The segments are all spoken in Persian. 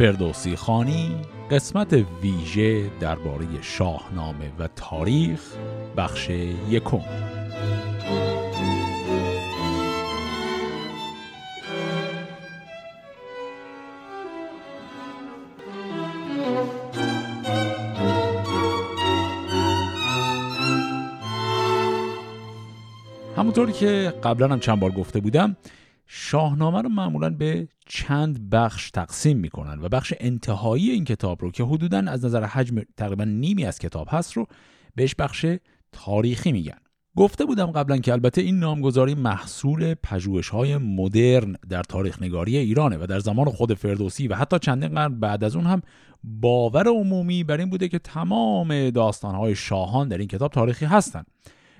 فردوسی خانی قسمت ویژه درباره شاهنامه و تاریخ بخش یکم. همونطوری که قبلا هم چند بار گفته بودم شاهنامه رو معمولا به چند بخش تقسیم می‌کنن و بخش انتهایی این کتاب رو که حدودا از نظر حجم تقریبا نیمی از کتاب هست رو بهش بخش تاریخی میگن. گفته بودم قبلا که البته این نامگذاری محصول پژوهش های مدرن در تاریخ نگاری ایرانه و در زمان خود فردوسی و حتی چندین قرن بعد از اون هم باور عمومی بر این بوده که تمام داستان های شاهان در این کتاب تاریخی هستند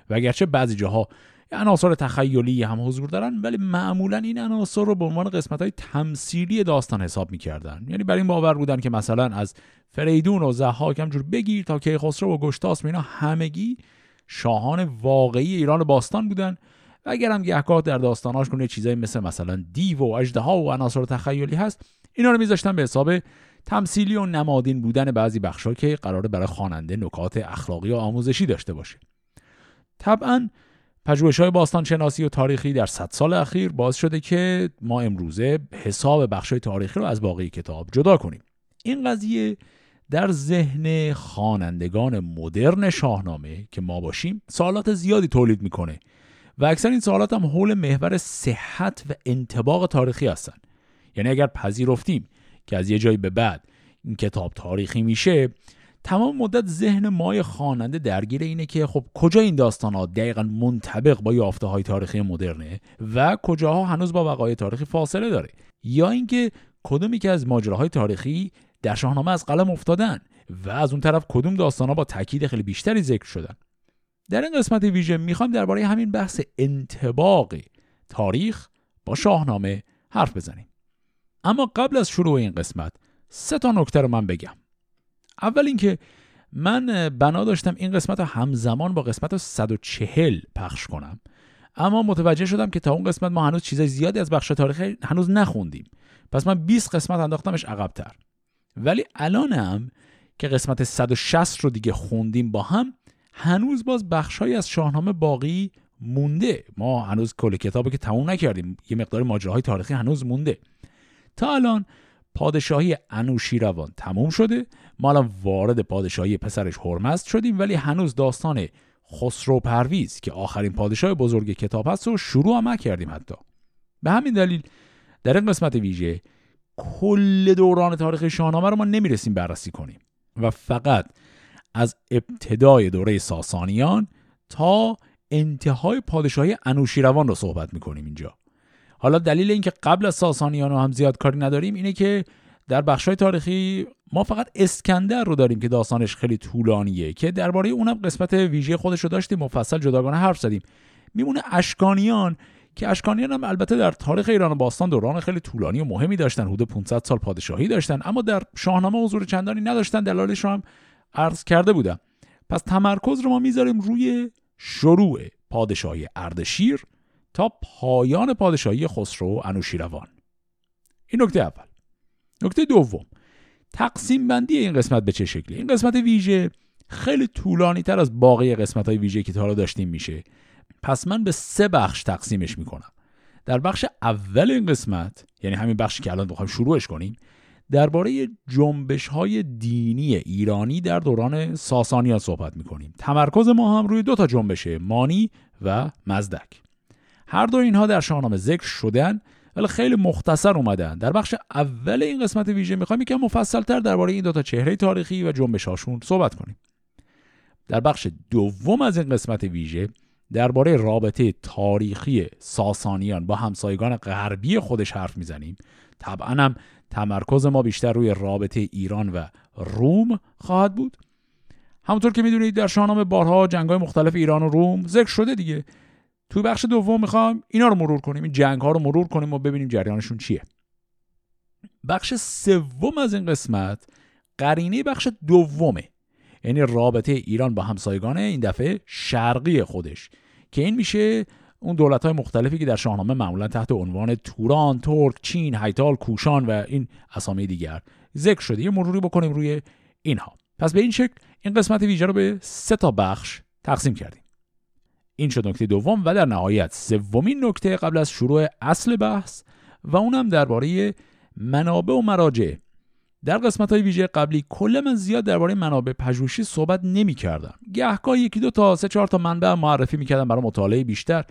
و اگرچه بعضی جاها عناصر تخیلی هم حضور دارن ولی معمولا این عناصر رو به عنوان قسمت های تمثیلی داستان حساب می‌کردن. یعنی بر این باور بودن که مثلا از فریدون و زحاک همجور بگیر تا کیخسرو و گشتاسپ اینا همگی شاهان واقعی ایران باستان بودن. و اگر هم گهگاه در داستاناش کنه چیزایی مثل مثلا دیو و اژدها و عناصر تخیلی هست اینا رو میذاشتن به حساب تمثیلی و نمادین بودن بعضی بخشا که قراره برای خواننده نکات اخلاقی و آموزشی داشته باشه. طبعا پژوهش های باستان شناسی و تاریخی در صد سال اخیر باز شده که ما امروزه حساب بخش های تاریخی رو از باقی کتاب جدا کنیم. این قضیه در ذهن خوانندگان مدرن شاهنامه که ما باشیم سوالات زیادی تولید می‌کنه و اکثر این سوالات هم حول محور صحت و انتباق تاریخی هستن. یعنی اگر پذیرفتیم که از یه جایی به بعد این کتاب تاریخی میشه تمام مدت ذهن مای خواننده درگیر اینه که خب کجا این داستان ها دقیقا منطبق با یافته های تاریخی مدرنه و کجاها هنوز با وقایع تاریخی فاصله داره؟ یا اینکه کدومی که از ماجراهای تاریخی در شاهنامه از قلم افتادن و از اون طرف کدوم داستان ها با تاکید خیلی بیشتری ذکر شدن؟ در این قسمت ویژه می‌خوایم درباره همین بحث انتباق تاریخ با شاهنامه حرف بزنیم. اما قبل از شروع این قسمت سه تا نکته رو من بگم. اول اینکه من بنا داشتم این قسمت رو همزمان با قسمت 140 پخش کنم. اما متوجه شدم که تا اون قسمت ما هنوز چیزای زیادی از بخش تاریخی هنوز نخوندیم. پس من 20 قسمت انداختمش عقبتر. ولی الانم که قسمت 160 رو دیگه خوندیم با هم هنوز باز بخشهایی از شاهنامه باقی مونده. ما هنوز کل کتابی که تموم نکردیم. یه مقدار ماجراهای تاریخی هنوز مونده. تا الان پادشاهی انوشیروان تموم شده. ما الان وارد پادشاهی پسرش هرمزد شدیم ولی هنوز داستان خسرو پرویز که آخرین پادشاه بزرگ کتاب هست رو شروع هم کردیم حتی. به همین دلیل در این قسمت ویژه کل دوران تاریخ شاهنامه رو ما نمی‌رسیم بررسی کنیم و فقط از ابتدای دوره ساسانیان تا انتهای پادشاهی انوشیروان رو صحبت می‌کنیم اینجا. حالا دلیل اینکه قبل از ساسانیان رو هم زیاد کاری نداریم اینه که در بخشای تاریخی ما فقط اسکندر رو داریم که داستانش خیلی طولانیه که درباره اونم قسمت ویژه خودش رو داشتیم مفصل جداگانه حرف زدیم. میمونه اشکانیان که اشکانیان هم البته در تاریخ ایران و باستان دوران خیلی طولانی و مهمی داشتن حدود 500 سال پادشاهی داشتن اما در شاهنامه حضور چندانی نداشتن دلایلش رو هم عرض کرده بودم. پس تمرکز رو ما می‌ذاریم روی شروع پادشاهی اردشیر تا پایان پادشاهی خسرو انوشیروان. این نکته اول. نکته دوم. تقسیم بندی این قسمت به چه شکلی؟ این قسمت ویژه خیلی طولانی تر از باقی قسمت های ویژه که تا حالا داشتیم میشه. پس من به سه بخش تقسیمش می‌کنم. در بخش اول این قسمت یعنی همین بخشی که الان بخوایم شروعش کنیم درباره جنبش های دینی ایرانی در دوران ساسانیان صحبت می‌کنیم. تمرکز ما هم روی دو تا جنبشه مانی و مزدک. هر دو اینها در شاهنامه ذکر شدن ولی خیلی مختصر اومدن. در بخش اول این قسمت ویژه می‌خوایم یکم مفصلتر درباره این دو تا چهره تاریخی و جنبشاشون صحبت کنیم. در بخش دوم از این قسمت ویژه درباره رابطه تاریخی ساسانیان با همسایگان غربی خودش حرف می‌زنیم. طبعا هم تمرکز ما بیشتر روی رابطه ایران و روم خواهد بود. همونطور که می‌دونید در شاهنامه بارها جنگ‌های مختلف ایران و روم ذکر شده دیگه. توی بخش دوم می‌خوام اینا رو مرور کنیم. این جنگ ها رو مرور کنیم و ببینیم جریانشون چیه. بخش سوم از این قسمت قرینه بخش دومه. یعنی رابطه ایران با همسایگان این دفعه شرقی خودش. که این میشه اون دولت های مختلفی که در شاهنامه معمولا تحت عنوان توران، ترک، چین، هیتال، کوشان و این اسامی دیگر ذکر شده. یه مروری بکنیم روی اینها. پس به این شکل این قسمت ویژه رو به سه تا بخش تقسیم کردیم. این شد نکته دوم و در نهایت سومین نکته قبل از شروع اصل بحث و اونم درباره منابع و مراجع. در قسمت های ویژه قبلی کل من زیاد درباره منابع پژوهشی صحبت نمی کردم گهگاه یکی دو تا سه چهار تا منبع معرفی می‌کردم برای مطالعه بیشتر.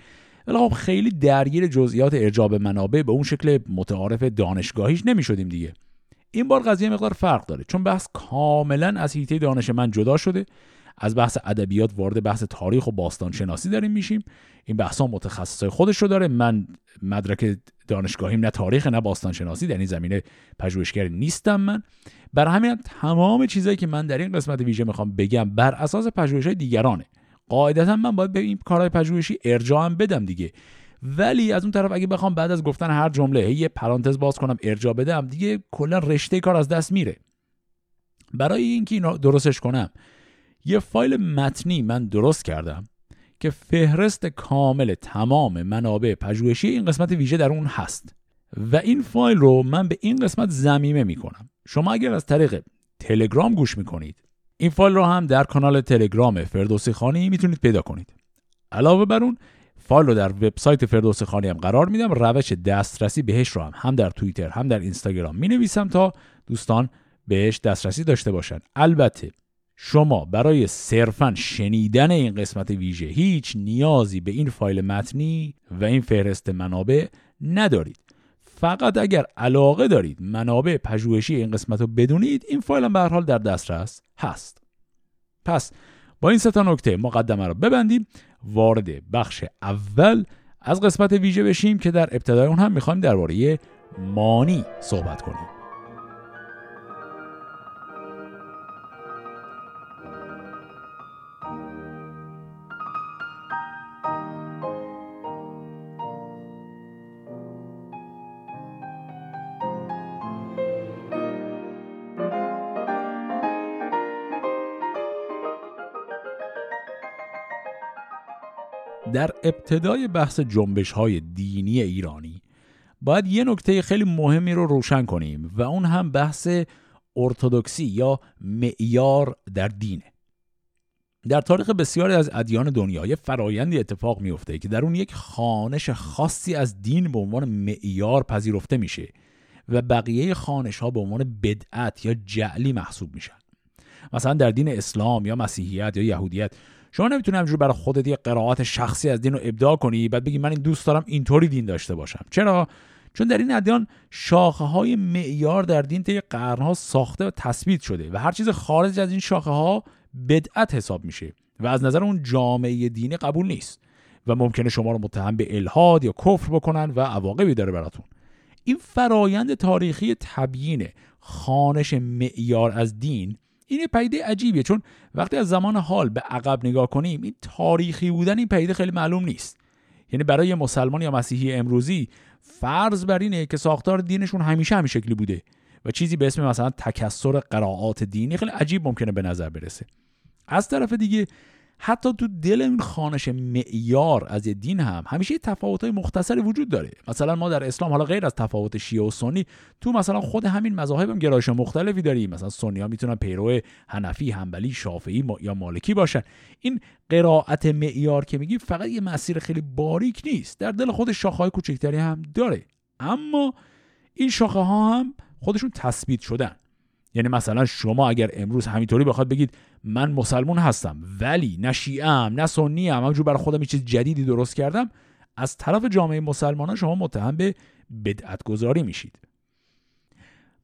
ولی خب خیلی درگیر جزئیات ارجاب منابع به اون شکل متعارف دانشگاهیش نمی شدیم دیگه. این بار قضیه مقدار فرق داره چون بحث کاملا از حیطه دانش من جدا شده از بحث ادبیات وارد بحث تاریخ و باستان شناسی داریم میشیم. این بحث ها متخصصای خودش رو داره. من مدرک دانشگاهیم نه تاریخ نه باستان شناسی در این زمینه پژوهشگر نیستم من. بر همین تمام چیزایی که من در این قسمت ویژه می‌خوام بگم بر اساس پژوهش دیگرانه. قاعدتا من باید به این کارهای پژوهشی ارجاع بدم دیگه. ولی از اون طرف اگه بخوام بعد از گفتن هر جمله یه پرانتز باز کنم ارجاع بدم دیگه کلا رشته کار از دست میره. برای اینکه اینو درستش کنم یه فایل متنی من درست کردم که فهرست کامل تمام منابع پژوهشی این قسمت ویژه در اون هست. و این فایل رو من به این قسمت زمیمه می‌کنم. شما اگر از طریق تلگرام گوش می‌کنید این فایل رو هم در کانال تلگرام فردوسی خانی می‌تونید پیدا کنید. علاوه بر اون فایل رو در وبسایت فردوسی خانی هم قرار میدم. روش دسترسی بهش رو هم هم در توییتر هم در اینستاگرام می نویسم تا دوستان بهش دسترسی داشته باشن. البته شما برای صرفا شنیدن این قسمت ویژه هیچ نیازی به این فایل متنی و این فهرست منابع ندارید. فقط اگر علاقه دارید منابع پژوهشی این قسمت رو بدونید این فایل هم به حال در دسترس هست. پس با این سه نکته مقدمه رو ببندیم وارد بخش اول از قسمت ویژه بشیم که در ابتدای اون هم می‌خوایم درباره مانی صحبت کنیم. در ابتدای بحث جنبش های دینی ایرانی باید یه نکته خیلی مهمی رو روشن کنیم و اون هم بحث ارتودکسی یا معیار در دینه. در تاریخ بسیاری از ادیان دنیا یه فرایندی اتفاق میفته که در اون یک خانش خاصی از دین به عنوان معیار پذیرفته میشه و بقیه خانش ها به عنوان بدعت یا جعلی محسوب میشن. مثلا در دین اسلام یا مسیحیت یا یهودیت شما نمی‌تونی همجور برای خودت یه قرائت شخصی از دین رو ابداع کنی بعد بگی من این دوست دارم اینطوری دین داشته باشم. چرا؟ چون در این ادیان شاخه های معیار در دین طی قرنها ساخته و تثبیت شده و هر چیز خارج از این شاخه ها بدعت حساب میشه و از نظر اون جامعه دینی قبول نیست و ممکنه شما رو متهم به الهاد یا کفر بکنن و عواقبی داره براتون. این فرایند تاریخی تبیین خانش معیار از دین این پیده عجیبیه چون وقتی از زمان حال به عقب نگاه کنیم این تاریخی بودن این پیده خیلی معلوم نیست. یعنی برای مسلمان یا مسیحی امروزی فرض بر اینه که ساختار دینشون همیشه همین شکلی بوده و چیزی به اسم مثلا تکسر قرائات دینی خیلی عجیب ممکنه به نظر برسه. از طرف دیگه حتی تو دل این خانش معیار از یه دین هم همیشه تفاوت های مختصری وجود داره. مثلا ما در اسلام حالا غیر از تفاوت شیعه و سنی تو مثلا خود همین مذاهب هم گرایش مختلفی داریم. مثلا سنی ها می‌تونن پیرو حنفی حنبلی شافعی یا مالکی باشن. این قرائت معیار که میگیم فقط یه مسیر خیلی باریک نیست. در دل خود شاخه های کوچکتری هم داره. اما این شاخه ها هم خودشون تثبیت شدن. یعنی مثلا شما اگر امروز همینطوری بخواد بگید من مسلمون هستم ولی نه شیعم نه سنی هم همجور برای خودم چیز جدیدی درست کردم از طرف جامعه مسلمانان شما متهم به بدعت گذاری میشید.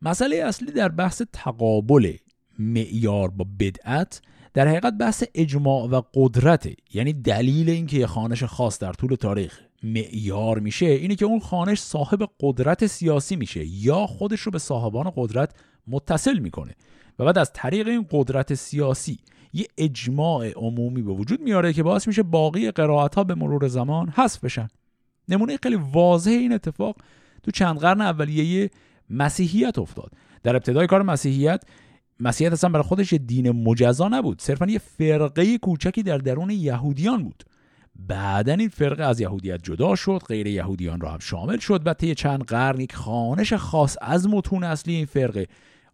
مسئله اصلی در بحث تقابل معیار با بدعت در حقیقت بحث اجماع و قدرته یعنی دلیل اینکه یه خانش خاص در طول تاریخ معیار میشه اینه که اون خانش صاحب قدرت سیاسی میشه یا خودش رو به صاحبان قدرت متصل می‌کنه و بعد از طریق این قدرت سیاسی یه اجماع عمومی به وجود میاره که باعث میشه باقی قرائت ها به مرور زمان حذف بشن. نمونه خیلی واضح این اتفاق تو چند قرن اولیه مسیحیت افتاد. در ابتدای کار مسیحیت مسیحیت اصلا برای خودش دین مجزا نبود. صرفا یه فرقه کوچکی در درون یهودیان بود. بعدا این فرقه از یهودیت جدا شد غیر یهودیان را هم شامل شد و طی چند قرن یک خانش خاص از متون اصلی این فرقه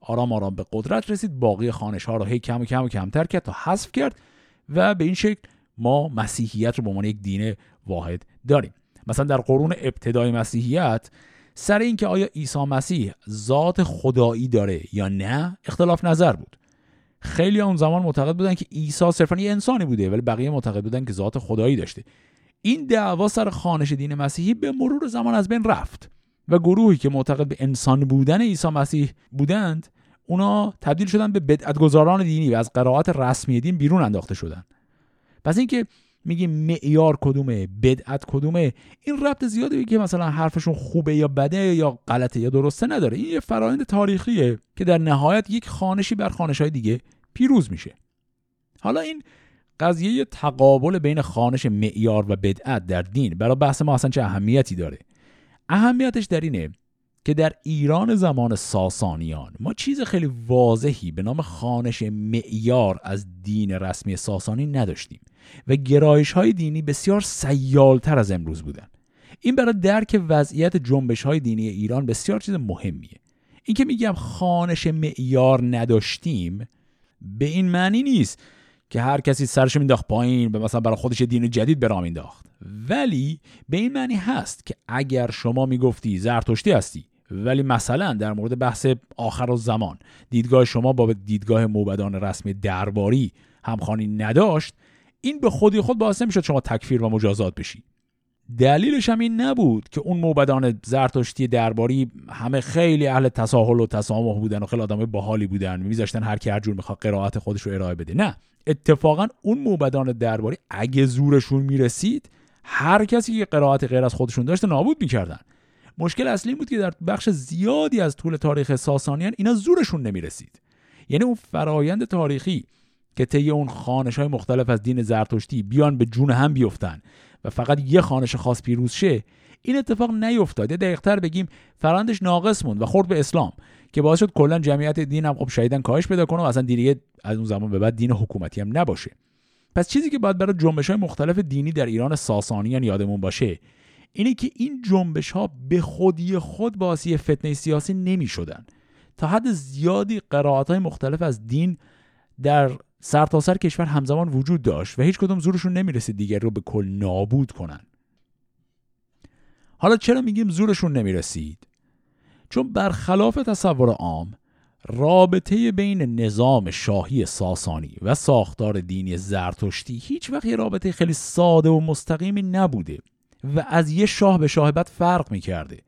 آرام آرام به قدرت رسید. باقی خانش ها رو هی کم و کم و کمتر کرد تا حذف کرد و به این شکل ما مسیحیت رو به عنوان یک دین واحد داریم. مثلا در قرون ابتدای مسیحیت سر اینکه آیا عیسی مسیح ذات خدایی داره یا نه اختلاف نظر بود. خیلی اون زمان معتقد بودن که عیسی صرفا یه انسانی بوده ولی بقیه معتقد بودن که ذات خدایی داشته. این دعوا سر خانش دین مسیحی به مرور زمان از بین رفت. و گروهی که معتقد به انسان بودن عیسی مسیح بودند اونا تبدیل شدن به بدعتگذاران دینی و از قرائت رسمی دین بیرون انداخته شدن. پس اینکه میگیم معیار کدومه بدعت کدومه این ربط زیادی که مثلا حرفشون خوبه یا بده یا غلطه یا درسته نداره. این یه فرایند تاریخیه که در نهایت یک خانشی بر خانش های دیگه پیروز میشه. حالا این قضیه تقابل بین خانش معیار و بدعت در دین برای بحث ما اصلا چه اهمیتی داره؟ اهمیتش در اینه که در ایران زمان ساسانیان ما چیز خیلی واضحی به نام خانش معیار از دین رسمی ساسانی نداشتیم و گرایش های دینی بسیار سیالتر از امروز بودن. این برای درک وضعیت جنبش های دینی ایران بسیار چیز مهمیه. این که میگم خانش معیار نداشتیم به این معنی نیست که هر کسی سرش مینداخت پایین به مثلا برای خودش دین جدید به راه مینداخت ولی به این معنی هست که اگر شما می‌گفتی زرتشتی هستی ولی مثلا در مورد بحث آخر و زمان دیدگاه شما با دیدگاه موبدان رسمی درباری همخوانی نداشت این به خودی خود باعث نمی‌شد شما تکفیر و مجازات بشی. دلیلش هم این نبود که اون موبدان زرتشتی درباری همه خیلی اهل تساهل و تسامح بودن و خیلی آدم باحالی بودن میذاشتن هر کی هر جور می‌خواد قرائت خودش رو ارائه بده. نه اتفاقا اون موبدان درباری اگه زورشون می‌رسید هر کسی که قرائت غیر از خودشون داشته نابود می‌کردن. مشکل اصلی بود که در بخش زیادی از طول تاریخ ساسانیان اینا زورشون نمی‌رسید. یعنی اون فرایند تاریخی که طی اون خانش های مختلف از دین زرتشتی بیان به جون هم بیفتن و فقط یه خانش خاص پیروز شه این اتفاق نیفتاد. یا دقیقتر بگیم فرندش ناقص موند و خورد به اسلام که باعث شد کلا جمعیت دین هم خب شهیدن کاهش پیدا کنه و اصلا دیگه از اون زمان به بعد دین حکومتی هم نباشه. پس چیزی که باید برای جنبش های مختلف دینی در ایران ساسانیان یادمون باشه اینه که این جنبش ها به خودی خود باعثی فتنه سیاسی نمی شدن. تا حد زیادی قرائت های مختلف از دین در سرتاسر سر کشور همزمان وجود داشت و هیچ کدوم زورشون نمی‌رسید دیگر رو به کل نابود کنن حالا چرا میگیم زورشون نمی‌رسید چون برخلاف تصور عام رابطه بین نظام شاهی ساسانی و ساختار دینی زرتشتی هیچ وقت یه رابطه خیلی ساده و مستقیمی نبوده و از یه شاه به شاه بعد فرق می‌کرده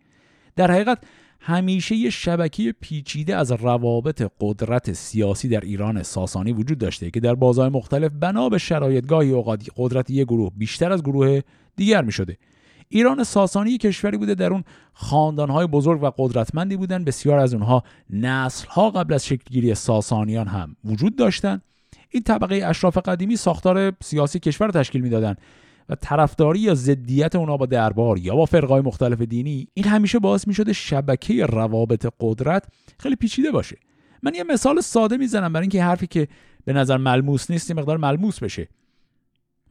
در حقیقت همیشه یه شبکه پیچیده از روابط قدرت سیاسی در ایران ساسانی وجود داشته که در بازار مختلف بنا به شرایط گاهی اوقات قدرت یک گروه بیشتر از گروه دیگر می شده. ایران ساسانی کشوری بوده در اون خاندانهای بزرگ و قدرتمندی بودن. بسیار از اونها نسلها قبل از شکلگیری ساسانیان هم وجود داشتند این طبقه اشراف قدیمی ساختار سیاسی کشور تشکیل می‌دادند و طرفداری یا ضدیت اونا با دربار یا با فرقای مختلف دینی این همیشه باعث می شده شبکه روابط قدرت خیلی پیچیده باشه. من یه مثال ساده می‌زنم برای اینکه حرفی که به نظر ملموس نیست مقدار ملموس بشه.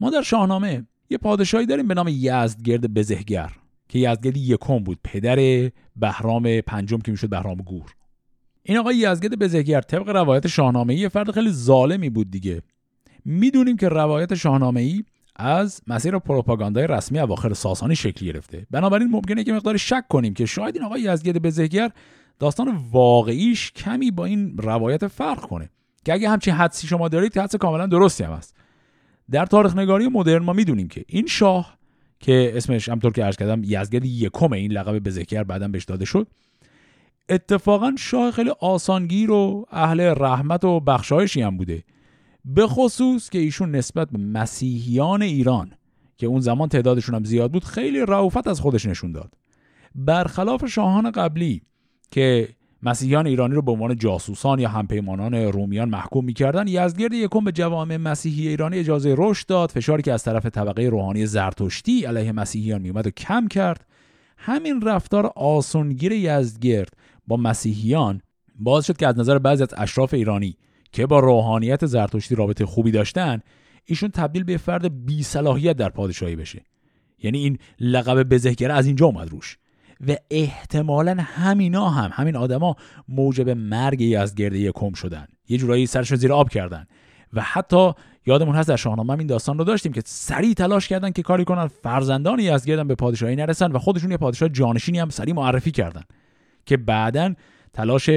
ما در شاهنامه یه پادشاهی داریم به نامه یزدگرد بزهگر که یزدگرد یکم بود پدر بهرام پنجم که می‌شد بهرام گور. این آقای یزدگرد بزهگرد طبق روایت شاهنامه یه فرد خیلی ظالمی بود دیگه. می‌دونیم که روایت شاهنامه از مسیر پروپاگاندای رسمی اواخر ساسانی شکل گرفته. بنابراین ممکنه که مقدار شک کنیم که شاید این آقای یزگرد بزهگر داستان واقعیش کمی با این روایت فرق کنه. که اگه همچین حدسی شما دارید حدس کاملا درستی هم است در تاریخ نگاری مدرن ما می‌دونیم که این شاه که اسمش همطور که عرض کردم یزگرد یکم این لقب بزهگر بعدا بهش داده شد اتفاقا شاه خیلی آسانگیر و اهل رحمت و بخشایشی هم بوده. به خصوص که ایشون نسبت به مسیحیان ایران که اون زمان تعدادشون هم زیاد بود خیلی رعوفت از خودش نشون داد. برخلاف شاهان قبلی که مسیحیان ایرانی رو به عنوان جاسوسان یا همپیمانان رومیان محکوم می‌کردن. یزدگرد یکم به جوامع مسیحی ایرانی اجازه رشد داد. فشاری که از طرف طبقه روحانی زرتشتی علیه مسیحیان میومد و کم کرد. همین رفتار آسونگیر یزدگرد با مسیحیان باعث شد که از نظر بعضی از اشراف ایرانی که با روحانیت زرتشتی رابطه خوبی داشتن ایشون تبدیل به فرد بی صلاحیت در پادشاهی بشه. یعنی این لقب بزهگره از اینجا اومد روش. و احتمالا همینا هم همین آدما موجب مرگ یزدگرد کم شدن. یه جورایی سرشون زیر آب کردن. و حتی یادمون هست در شاهنامه این داستان رو داشتیم که سریع تلاش کردن که کاری کنن فرزندان یزدگرد به پادشاهی نرسن و خودشون یه پادشاه جانشینی هم سریع معرفی کردن. که بعدا تلاش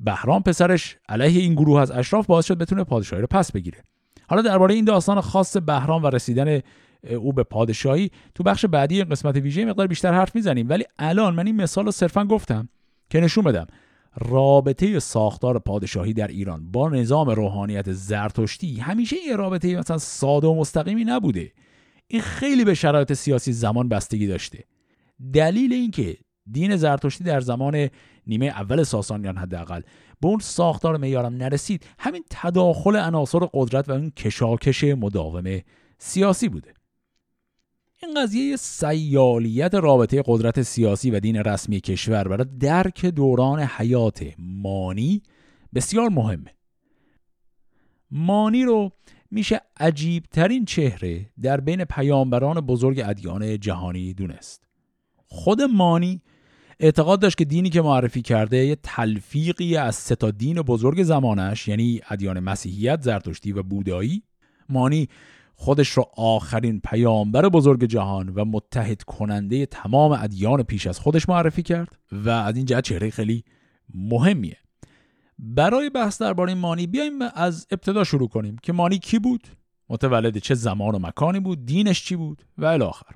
بهرام پسرش علیه این گروه از اشراف باعث شد بتونه پادشاهی رو پس بگیره. حالا درباره این داستان خاص بهرام و رسیدن او به پادشاهی. تو بخش بعدی قسمت ویژه مقدار بیشتر حرف می‌زنیم. ولی الان من این مثال رو صرفا گفتم که نشون بدم. رابطه ساختار پادشاهی در ایران با نظام روحانیت زرتشتی همیشه یه رابطه مثلا ساده و مستقیمی نبوده. این خیلی به شرایط سیاسی زمان بستگی داشته. دلیل اینکه دین زرتشتی در زمان نیمه اول ساسانیان حداقل به اون ساختار میارم نرسید همین تداخل عناصر قدرت و اون کشاکش مداوم سیاسی بوده. این قضیه سیالیت رابطه قدرت سیاسی و دین رسمی کشور برای درک دوران حیات مانی بسیار مهمه. مانی رو میشه عجیب ترین چهره در بین پیامبران بزرگ ادیان جهانی دونست. خود مانی اعتقاد داشت که دینی که معرفی کرده یه تلفیقی از سه تا دین بزرگ زمانش یعنی ادیان مسیحیت، زرتشتی و بودایی. مانی خودش رو آخرین پیامبر بزرگ جهان و متحد کننده تمام ادیان پیش از خودش معرفی کرد و از این جهت چهره خیلی مهمیه. برای بحث درباره مانی بیایم از ابتدا شروع کنیم که مانی کی بود؟ متولد چه زمان و مکانی بود؟ دینش چی بود؟ و الاخر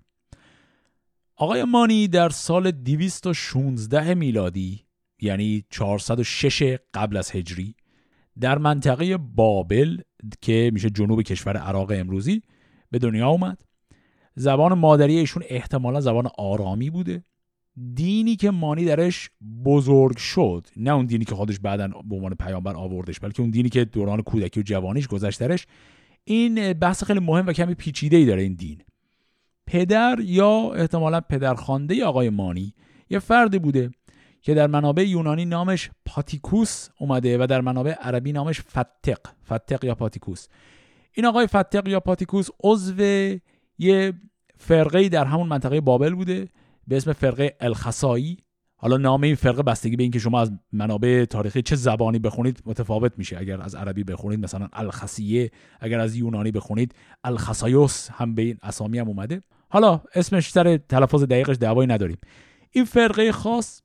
آقای مانی در سال 216 میلادی یعنی 406 قبل از هجری در منطقه بابل که میشه جنوب کشور عراق امروزی به دنیا اومد. زبان مادری ایشون احتمالا زبان آرامی بوده. دینی که مانی درش بزرگ شد نه اون دینی که خودش بعدا به عنوان پیامبر آوردش بلکه اون دینی که دوران کودکی و جوانیش گذشت درش این بحث خیلی مهم و کمی پیچیده ای داره این دین. پدر یا احتمالا پدرخوانده آقای مانی یه فردی بوده که در منابع یونانی نامش پاتیکوس اومده و در منابع عربی نامش فتق. فتق یا پاتیکوس. این آقای فتق یا پاتیکوس عضو یه فرقه در همون منطقه بابل بوده به اسم فرقه الخصایی. حالا نام این فرقه بستگی به اینکه شما از منابع تاریخی چه زبانی بخونید متفاوت میشه. اگر از عربی بخونید مثلا الخصیه. اگر از یونانی بخونید الخصایوس هم به این اسامی هم اومده. حالا اسمش سر تلفظ دقیقش دعوایی نداریم. این فرقه خاص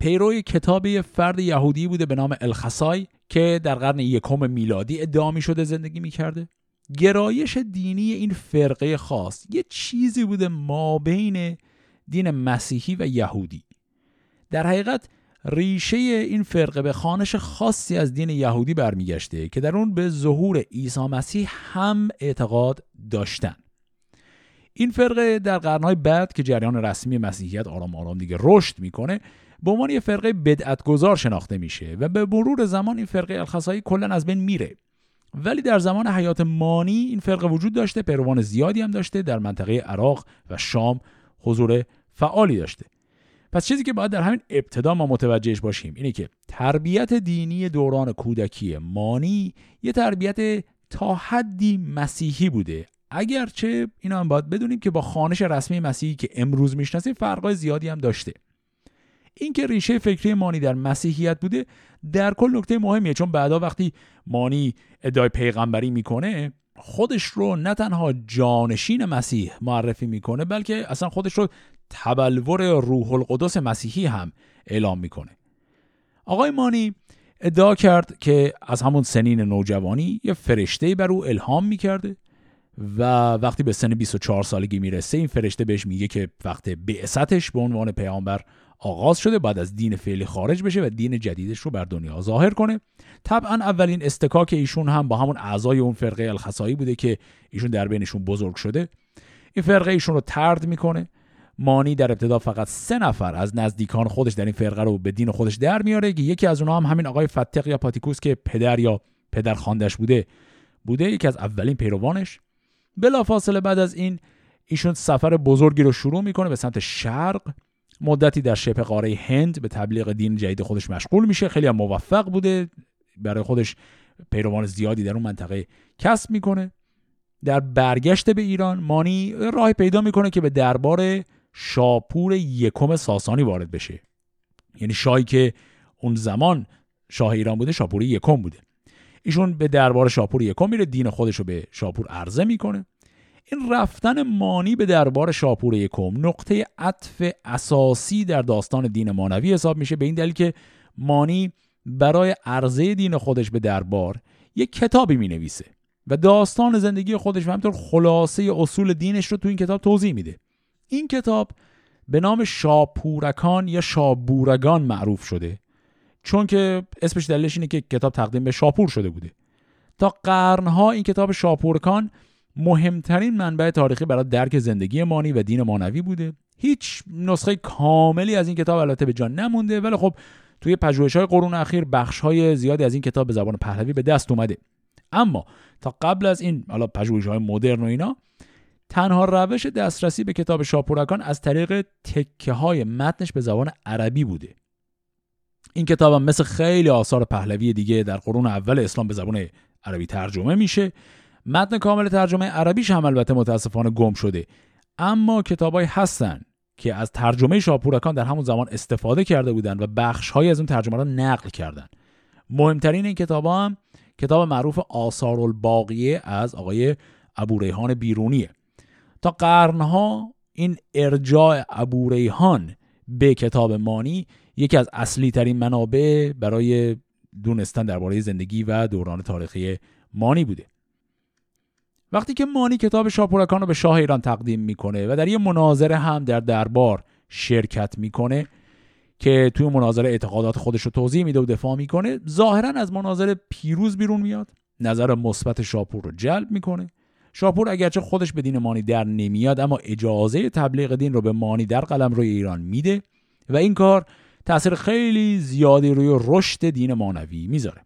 پیروی کتاب فرد یهودی بوده به نام الخصای که در قرن یکم میلادی ادعا می شده زندگی می کرده گرایش دینی این فرقه خاص یه چیزی بوده ما بین دین مسیحی و یهودی. در حقیقت ریشه این فرقه به خانش خاصی از دین یهودی برمیگشته که در اون به ظهور عیسی مسیح هم اعتقاد داشتن. این فرقه در قرنهای بعد که جریان رسمی مسیحیت آرام آرام دیگه رشد می‌کنه به عنوان یه فرقه بدعتگذار شناخته میشه و به مرور زمان این فرقه الخصایی کلا از بین میره. ولی در زمان حیات مانی این فرقه وجود داشته پیروان زیادی هم داشته در منطقه عراق و شام حضور فعالی داشته. پس چیزی که باید در همین ابتدا ما متوجهش باشیم اینه که تربیت دینی دوران کودکی مانی یه تربیت تا حدی مسیحی بوده. اگرچه اینا هم باید بدونیم که با خانش رسمی مسیحی که امروز می‌شناسیم فرقای زیادی هم داشته. اینکه ریشه فکری مانی در مسیحیت بوده در کل نکته مهمیه چون بعدا وقتی مانی ادعای پیغمبری می‌کنه خودش رو نه تنها جانشین مسیح معرفی می‌کنه بلکه اصلا خودش رو تبلور روح القدس مسیحی هم اعلام می‌کنه. آقای مانی ادعا کرد که از همون سنین نوجوانی یه فرشته بر او الهام می‌کرده و وقتی به سن 24 سالگی می‌رسه این فرشته بهش میگه که وقت بعثتش به عنوان پیامبر آغاز شده بعد از دین فعلی خارج بشه و دین جدیدش رو بر دنیا ظاهر کنه. طبعا اولین استکاک ایشون هم با همون اعضای اون فرقه الخصایی بوده که ایشون در بینشون بزرگ شده. این فرقه ایشون رو ترد می‌کنه. مانی در ابتدا فقط سه نفر از نزدیکان خودش در این فرقه رو به دین خودش در میاره که یکی از اونها هم همین آقای فتق یا پاتیکوس که پدر یا پدر خاندش بوده بوده. یکی از اولین پیروانش. بلافاصله بعد از این ایشون سفر بزرگی رو شروع می‌کنه به سمت شرق. مدتی در شبه قاره هند به تبلیغ دین جدید خودش مشغول میشه. خیلی هم موفق بوده. برای خودش پیروان زیادی در اون منطقه کسب می‌کنه. در برگشت به ایران مانی راه پیدا می‌کنه که به دربار شاپور یکم ساسانی وارد بشه. یعنی شاهی که اون زمان شاه ایران بوده شاپور یکم بوده. ایشون به دربار شاپور یکم میره دین خودش رو به شاپور عرضه می‌کنه. این رفتن مانی به دربار شاپور یکم نقطه عطف اساسی در داستان دین مانوی حساب میشه به این دلیل که مانی برای عرضه دین خودش به دربار یک کتابی می نویسه و داستان زندگی خودش و همطور خلاصه اصول دینش رو تو این کتاب توضیح میده. این کتاب به نام شاپورکان یا شابورگان معروف شده چون که اسمش دلیلش اینه که کتاب تقدیم به شاپور شده بوده. تا قرنها این کتاب شاپورکان مهمترین منبع تاریخی برای درک زندگی مانی و دین مانوی بوده. هیچ نسخه کاملی از این کتاب البته به جان نمونده ولی خب توی پژوهش های قرون اخیر بخش های زیادی از این کتاب به زبان پهلوی به دست اومده. اما تا قبل از این حالا پژوهش های مدرن و اینا تنها روش دسترسی به کتاب شاپورکان از طریق تکه های متنش به زبان عربی بوده. این کتاب هم مثل خیلی آثار پهلوی دیگه در قرون اول اسلام به زبان عربی ترجمه میشه. متن کامل ترجمه عربیش هم البته متاسفانه گم شده. اما کتابایی هستن که از ترجمه شاپورکان در همون زمان استفاده کرده بودن و بخش از اون ترجمه را نقل کردن. مهمترین این کتاب هم کتاب معروف آثار الباقیه از آقای ابو ریحان بیرونیه. تا قرنها این ارجاع ابو ریحان به کتاب مانی یکی از اصلی ترین منابع برای دونستن درباره زندگی و دوران تاریخی مانی بوده. وقتی که مانی کتاب شاپورکان رو به شاه ایران تقدیم می‌کنه و در یه مناظره هم در دربار شرکت می‌کنه که توی مناظره اعتقادات خودش رو توضیح میده و دفاع می‌کنه ظاهرا از مناظره پیروز بیرون میاد. نظر مثبت شاپور رو جلب می‌کنه. شاپور اگرچه خودش به دین مانی در نمیاد اما اجازه تبلیغ دین رو به مانی در قلم روی ایران میده و این کار تاثیر خیلی زیادی روی رشد دین مانوی می‌ذاره.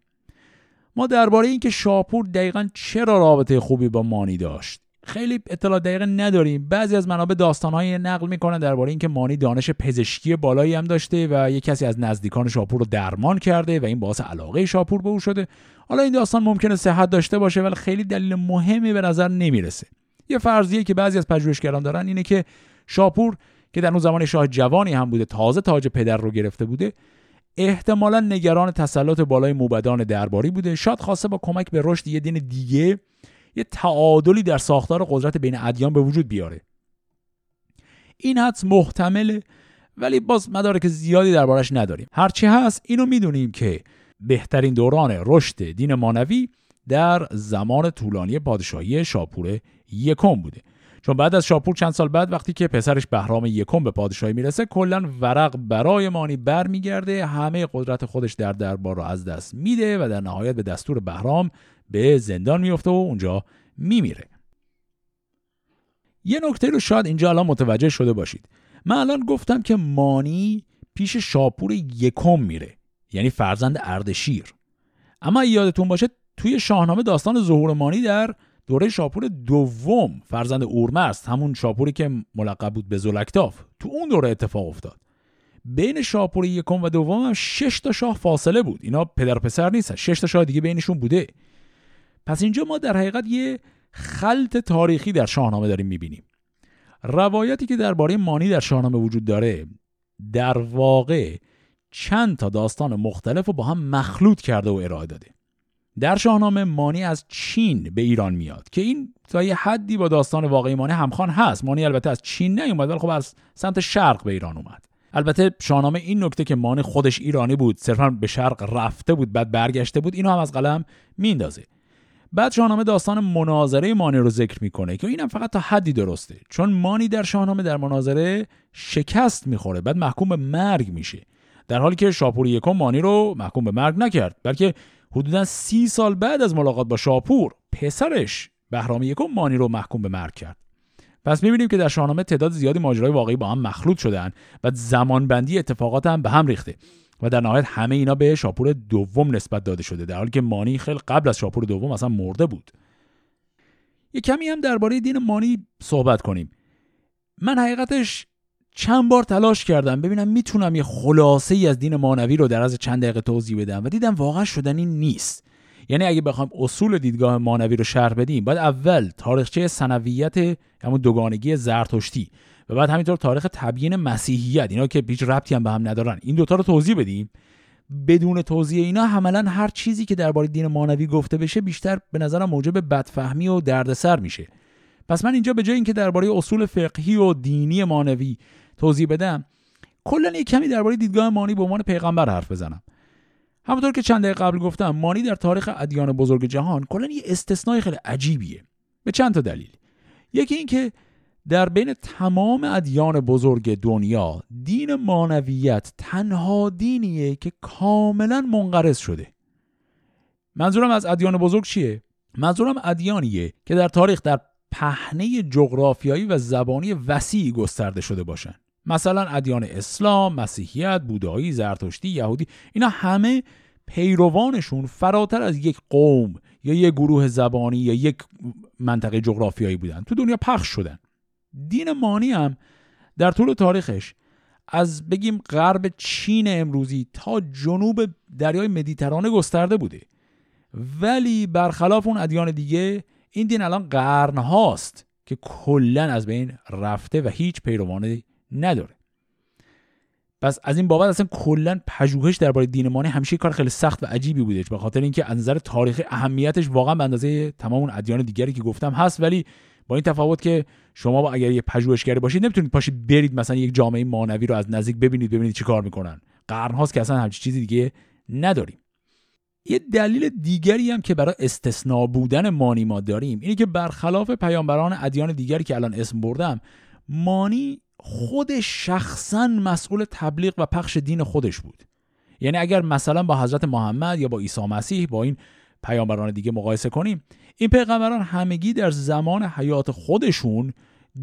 ما درباره اینکه شاپور دقیقا چرا رابطه خوبی با مانی داشت. خیلی اطلاع دقیق نداریم. بعضی از منابع داستانهایی نقل می‌کنن درباره اینکه مانی دانش پزشکی بالایی هم داشته و یک کسی از نزدیکان شاپور رو درمان کرده و این باعث علاقه شاپور به او شده. حالا این داستان ممکنه صحت داشته باشه ولی خیلی دلیل مهمی به نظر نمی‌رسه. یه فرضیه که بعضی از پژوهشگران دارن اینه که شاپور که در اون زمان شاه جوانی هم بوده تازه تاج پدر رو گرفته بوده احتمالا نگران تسلط بالای موبدان درباری بوده. شاید خواسته با کمک به رشد یه دین دیگه یه تعادلی در ساختار قدرت بین ادیان به وجود بیاره. این حدس محتمله ولی باز مدارک زیادی دربارش نداریم. هرچی هست اینو می‌دونیم که بهترین دوران رشد دین مانوی در زمان طولانی پادشاهی شاپور یکم بوده. چون بعد از شاپور چند سال بعد وقتی که پسرش بهرام یکم به پادشاهی می‌رسه کلا ورق برای مانی برمیگرده. همه قدرت خودش در دربار رو از دست میده و در نهایت به دستور بهرام به زندان میفته و اونجا میمیره. یه نکته رو شاید اینجا الان متوجه شده باشید. من الان گفتم که مانی پیش شاپور یکم میره یعنی فرزند اردشیر. اما یادتون باشه توی شاهنامه داستان ظهور مانی در دوره شاپور دوم فرزند اورمرز همون شاپوری که ملقب بود به زلکتاف تو اون دوره اتفاق افتاد. بین شاپور یکم و دوم هم شش تا شاه فاصله بود. اینا پدر پسر نیستن. شش تا شاه دیگه بینشون بوده. پس اینجا ما در حقیقت یه خلط تاریخی در شاهنامه داریم می‌بینیم. روایتی که درباره مانی در شاهنامه وجود داره در واقع چند تا داستان مختلف رو با هم مخلوط کرده و ارائه داده. در شاهنامه مانی از چین به ایران میاد که این تا یه حدی با داستان واقعی مانی همخوان هست. مانی البته از چین نیومد ولی خب از سمت شرق به ایران اومد. البته شاهنامه این نکته که مانی خودش ایرانی بود صرفا به شرق رفته بود بعد برگشته بود اینو هم از قلم میندازه بعد شاهنامه داستان مناظره مانی رو ذکر می‌کنه که اینم فقط تا حدی درسته. چون مانی در شاهنامه در مناظره شکست می‌خوره بعد محکوم به مرگ میشه. در حالی که شاپور یکم مانی رو محکوم به مرگ نکرد بلکه حدودا سی سال بعد از ملاقات با شاپور پسرش بهرام یکم مانی رو محکوم به مرگ کرد. پس می‌بینیم که در شاهنامه تعداد زیادی ماجرای واقعی با هم مخلوط شدن و زمانبندی اتفاقات هم به هم ریخته و در نهایت همه اینا به شاپور دوم نسبت داده شده در حالی که مانی خیلی قبل از شاپور دوم اصلا مرده بود. یه کمی هم درباره دین مانی صحبت کنیم. من حقیقتش چند بار تلاش کردم ببینم می‌تونم یه خلاصه ای از دین مانوی رو در از چند دقیقه توضیح بدم و دیدم واقعا شدنی نیست. یعنی اگه بخوام اصول دیدگاه مانوی رو شرح بدیم باید اول تاریخچه سنویت همون دوگانگی زرتشتی و بعد همینطور تاریخ تبیین مسیحیت اینا که هیچ ربطی هم به هم ندارن. این دوتا رو توضیح بدیم. بدون توضیح اینا حملا هر چیزی که درباره دین مانوی گفته بشه بیشتر به نظرم موجب بدفهمی و دردسر میشه. پس من اینجا به جای اینکه درباره اصول فقهی و دینی مانوی توضیح بدم. کلا یک کمی درباره دیدگاه مانی به عنوان پیغمبر حرف بزنم. همونطور که چند دقیقه قبل گفتم مانی در تاریخ ادیان بزرگ جهان کلا یه استثنای خیلی عجیبیه. به چند تا دلیل. یکی اینکه در بین تمام ادیان بزرگ دنیا دین مانویت تنها دینیه که کاملا منقرض شده. منظورم از ادیان بزرگ چیه؟ منظورم ادیانیه که در تاریخ در پهنه جغرافیایی و زبانی وسیعی گسترده شده باشن. مثلا ادیان اسلام، مسیحیت، بودایی، زرتشتی، یهودی اینا همه پیروانشون فراتر از یک قوم یا یک گروه زبانی یا یک منطقه جغرافیایی بودن. تو دنیا پخش شدن. دین مانی هم در طول تاریخش از بگیم غرب چین امروزی تا جنوب دریای مدیترانه گسترده بوده. ولی برخلاف اون ادیان دیگه این دین الان قرن هاست که کلا از بین رفته و هیچ پیروانی نداره. پس از این بابت اصلا کلا پژوهش درباره دین مانی همیشه کار خیلی سخت و عجیبی بودش. به خاطر اینکه از نظر تاریخی اهمیتش واقعا به اندازه تمام اون ادیان دیگری که گفتم هست. ولی با این تفاوت که شما با اگر یه پژوهشگر باشید نمی‌تونید پاشید برید مثلا یک جامعه مانوی رو از نزدیک ببینید ببینید چی کار می‌کنن. قرن هاست که اصلا همچین چیزی دیگه نداریم. یه دلیل دیگری هم که برای استثناء بودن مانی ما داریم اینه که برخلاف پیامبران ادیان دیگری که الان اسم بردم مانی خود شخصا مسئول تبلیغ و پخش دین خودش بود. یعنی اگر مثلا با حضرت محمد یا با عیسی مسیح با این پیامبران دیگه مقایسه کنیم این پیغمبران همگی در زمان حیات خودشون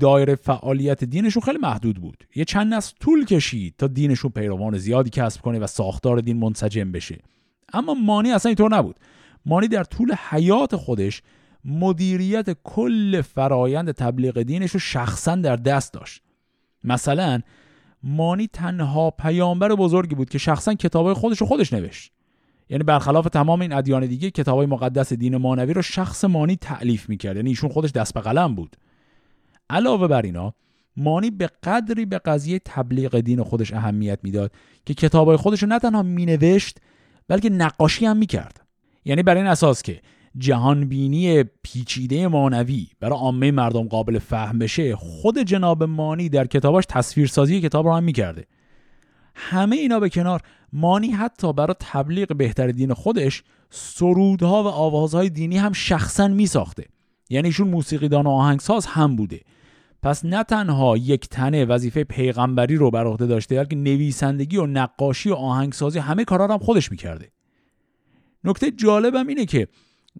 دایره فعالیت دینشون خیلی محدود بود. یه چند نسل طول کشید تا دینشون پیروان زیادی کسب کنه و ساختار دین منسجم بشه. اما مانی اصلا اینطور نبود. مانی در طول حیات خودش مدیریت کل فرایند تبلیغ دینش رو شخصا در دست داشت. مثلا مانی تنها پیامبر بزرگی بود که شخصا کتابای خودش رو خودش نوشت. یعنی برخلاف تمام این ادیان دیگه کتابای مقدس دین مانوی رو شخص مانی تعلیف می‌کرد. یعنی ایشون خودش دست به قلم بود. علاوه بر اینا مانی به قدری به قضیه تبلیغ دین خودش اهمیت می‌داد که کتابای خودش رو نه تنها مینوشت بلکه نقاشی هم می‌کرد. یعنی برای این اساس که جهانبینی پیچیده مانوی برای عامه مردم قابل فهم بشه خود جناب مانی در کتاباش تصویرسازی کتاب رو هم می‌کرده. همه اینا به کنار مانی حتی برای تبلیغ بهتر دین خودش سرودها و آوازهای دینی هم شخصا می ساخته یعنی ایشون موسیقیدان و آهنگساز هم بوده. پس نه تنها یک تنه وظیفه پیغمبری رو بر عهده داشته بلکه نویسندگی و نقاشی و آهنگسازی همه کارا هم خودش می‌کرده. نکته جالبم اینه که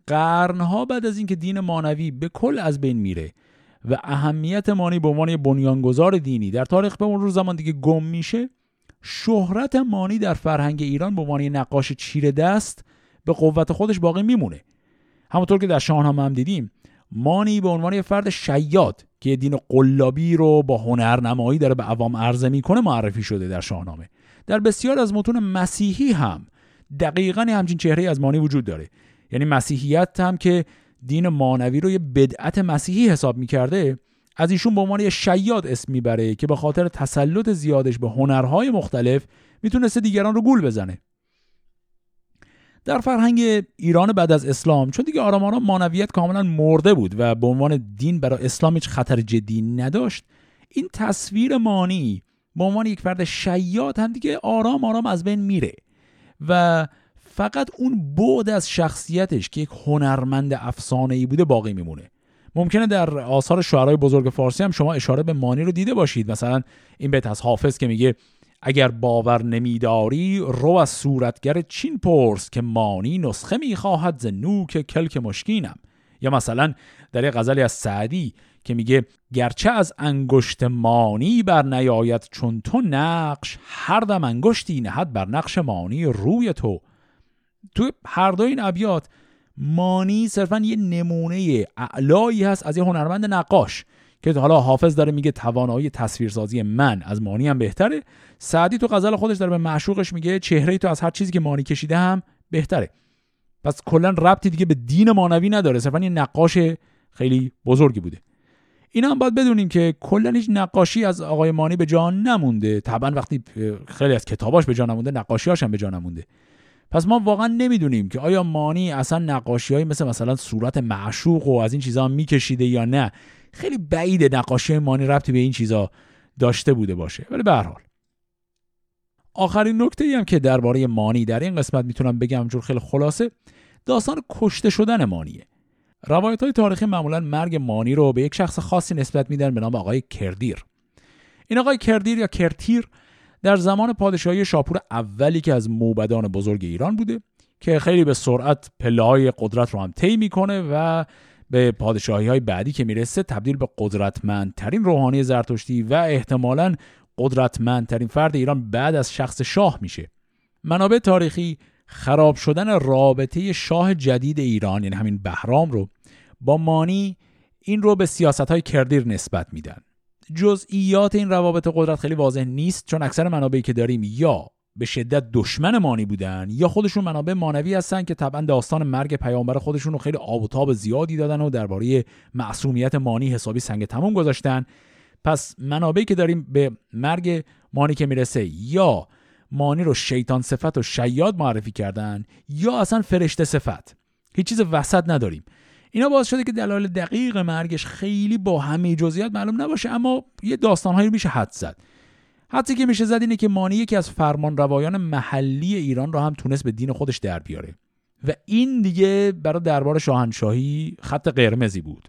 قرنها بعد از اینکه دین مانوی به کل از بین میره و اهمیت مانی به عنوان بنیانگذار دینی در تاریخ به اون روز زمان دیگه گم میشه شهرت مانی در فرهنگ ایران به عنوان نقاش چیره دست به قوت خودش باقی میمونه. همونطور که در شاهنامه هم دیدیم مانی به عنوان یه فرد شیاد که دین قلابی رو با هنرنمایی داره به عوام عرضه می‌کنه معرفی شده در شاهنامه. در بسیار از متون مسیحی هم دقیقا همچین چهره از مانی وجود داره. یعنی مسیحیت هم که دین مانوی رو یه بدعت مسیحی حساب می‌کرده از ایشون به عنوان یه شیاد اسم می‌بره که به خاطر تسلط زیادش به هنرهای مختلف می‌تونسته دیگران رو گول بزنه. در فرهنگ ایران بعد از اسلام چون دیگه آرام آرام مانویت کاملا مرده بود و به عنوان دین برای اسلام هیچ خطر جدی نداشت این تصویر مانی به عنوان یک فرد شیاد هم دیگه آرام آرام از بین میره و فقط اون بعد از شخصیتش که یک هنرمند افسانه ای بوده باقی میمونه. ممکنه در آثار شعرهای بزرگ فارسی هم شما اشاره به مانی رو دیده باشید. مثلا این بیت از حافظ که میگه اگر باور نمیداری رو از صورتگر چین پرس که مانی نسخه می‌خواهد ز نوک کلک مشکینم. یا مثلا در غزلی از سعدی که میگه گرچه از انگشت مانی بر نیاید چون تو نقش هر دم انگشتی نهد بر نقش مانی روی تو. تو هر دو این ابیات مانی صرفا یه نمونه اعلایی هست از یه هنرمند نقاش که حالا حافظ داره میگه توانایی تصویرسازی من از مانی هم بهتره. سعدی تو غزل خودش داره به معشوقش میگه چهره تو از هر چیزی که مانی کشیده هم بهتره. پس کلا ربطی دیگه به دین مانوی نداره صرفا یه نقاش خیلی بزرگی بوده. اینا هم باید بدونیم که کلا هیچ نقاشی از آقای مانی به جان نمونده. طبعا وقتی خیلی از کتاباش به جان نمونده نقاشیاش هم به جان نمونده. پس ما واقعا نمی‌دونیم که آیا مانی اصلا نقاشی های مثل مثلا صورت معشوق و از این چیزها میکشیده یا نه خیلی بعید نقاشی مانی ربطی به این چیزها داشته بوده باشه. ولی به هر حال آخرین نکته ای هم که درباره مانی در این قسمت می‌تونم بگم جور خیلی خلاصه داستان کشته شدن مانیه. روایت های تاریخی معمولا مرگ مانی رو به یک شخص خاصی نسبت میدن به نام آقای کردیر. این آقای کردیر یا کرتیر در زمان پادشاهی شاپور اولی که از موبدان بزرگ ایران بوده که خیلی به سرعت پله های قدرت رو هم طی می‌کنه و به پادشاهی های بعدی که می‌رسه تبدیل به قدرتمندترین روحانی زرتشتی و احتمالا قدرتمندترین فرد ایران بعد از شخص شاه میشه. منابع تاریخی خراب شدن رابطه شاه جدید ایران یعنی همین بهرام رو با مانی این رو به سیاست های کردیر نسبت میدن. جزئیات این روابط قدرت خیلی واضح نیست چون اکثر منابعی که داریم یا به شدت دشمن مانی بودن یا خودشون منابع مانوی هستن که طبعا داستان مرگ پیامبر خودشون رو خیلی آب و تاب زیادی دادن و درباره معصومیت مانی حسابی سنگ تموم گذاشتن. پس منابعی که داریم به مرگ مانی که می‌رسه یا مانی رو شیطان صفت و شیاد معرفی کردن یا اصلا فرشته صفت. هیچ چیز وسط نداریم. اینا باعث شده که دلایل دقیق مرگش خیلی با همه جزئیات معلوم نباشه اما یه داستانهایی میشه حد زد. حدی که میشه زد اینه که مانی یکی از فرمان روایان محلی ایران رو هم تونست به دین خودش در بیاره. و این دیگه برای دربار شاهنشاهی خط قرمزی بود.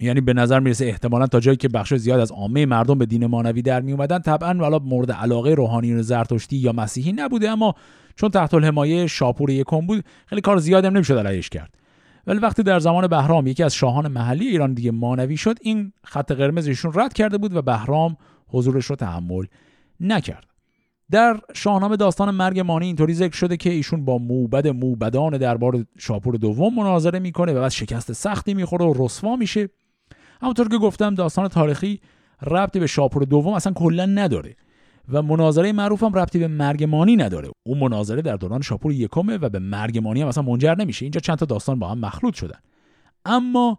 یعنی به نظر می‌رسه احتمالا تا جایی که بخش زیاد از عامه مردم به دین مانوی در می اومدن طبعا والا مورد علاقه روحانیون زرتشتی یا مسیحی نبوده اما چون تحت الحمایه شاپور یکم بود خیلی کار زیادی هم نمی‌شد علیهش کرد. ولی وقتی در زمان بهرام یکی از شاهان محلی ایران دیگه مانوی شد این خط قرمزشون رد کرده بود و بهرام حضورش رو تحمل نکرد. در شاهنامه داستان مرگ مانی اینطوری ذکر شده که ایشون با موبد موبدان دربار شاپور دوم مناظره می‌کنه و بعد شکست سختی می‌خوره و رسوا میشه. همونطور که گفتم داستان تاریخی ربطی به شاپور دوم اصلا کلا نداره. و مناظره معروف هم ربطی به مرگ مانی نداره. اون مناظره در دوران شاپور یکمه و به مرگ مانی هم اصلا منجر نمیشه. اینجا چند تا داستان با هم مخلوط شدن. اما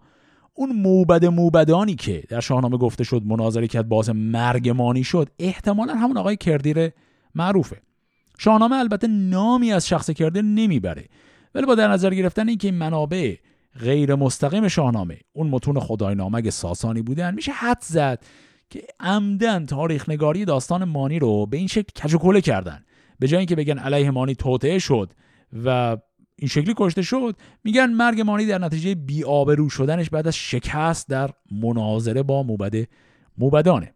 اون موبد موبدانی که در شاهنامه گفته شد مناظره کرد باز مرگ مانی شد احتمالا همون آقای کردیر معروفه. شاهنامه البته نامی از شخص کردیر نمی‌بره. ولی با در نظر گرفتن اینکه این منابع غیر مستقیم شاهنامه اون متون خدای نامگ ساسانی بودن میشه حد زد. که عمدن تاریخ نگاری داستان مانی رو به این شکل کجوکله کردن. به جای اینکه بگن علیه مانی توطعه شد و این شکلی کشته شد میگن مرگ مانی در نتیجه بیآبرو شدنش بعد از شکست در مناظره با موبد موبدانه.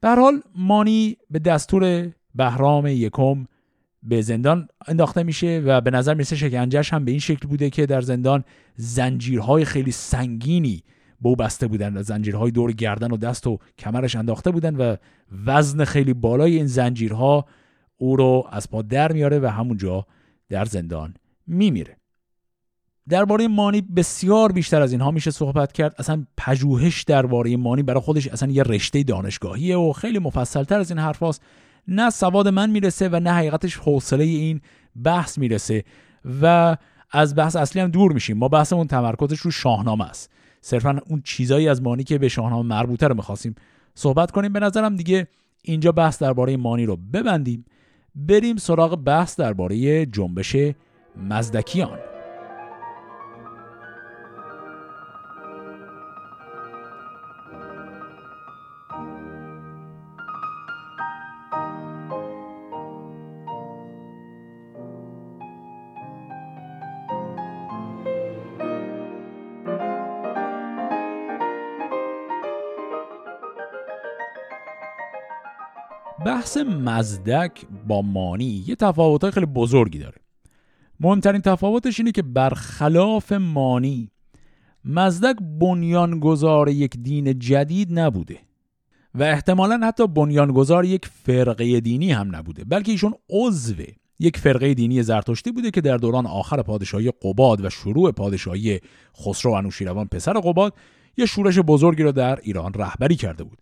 در حال مانی به دستور بهرام یکم به زندان انداخته میشه و به نظر می‌رسه شکنجهش هم به این شکل بوده که در زندان زنجیرهای خیلی سنگینی بو بسته بودن و زنجیرهای دور گردن و دست و کمرش انداخته بودن و وزن خیلی بالای این زنجیرها او رو از پا در میاره و همونجا در زندان میمیره. درباره مانی بسیار بیشتر از اینها میشه صحبت کرد. اصلا پژوهش درباره مانی برای خودش اصلا یه رشته دانشگاهیه و خیلی مفصلتر از این حرف نه سواد من می‌رسه و نه حقیقتش حوصله این بحث می‌رسه و از بحث اصلی هم دور میشیم. ما بحثمون تمرکزش رو شاهنامه است. صرفا اون چیزایی از مانی که به شاهنامه مربوطه رو می‌خواستیم صحبت کنیم. به نظرم دیگه اینجا بحث درباره مانی رو ببندیم. بریم سراغ بحث درباره جنبش مزدکیان. بحث مزدک با مانی یه تفاوتهای خیلی بزرگی داره. مهمترین تفاوتش اینه که برخلاف مانی مزدک بنیانگذار یک دین جدید نبوده و احتمالا حتی بنیانگذار یک فرقه دینی هم نبوده بلکه ایشون عضو یک فرقه دینی زرتشتی بوده که در دوران آخر پادشاهی قباد و شروع پادشاهی خسرو انوشیروان پسر قباد یه شورش بزرگی را در ایران رهبری کرده بود.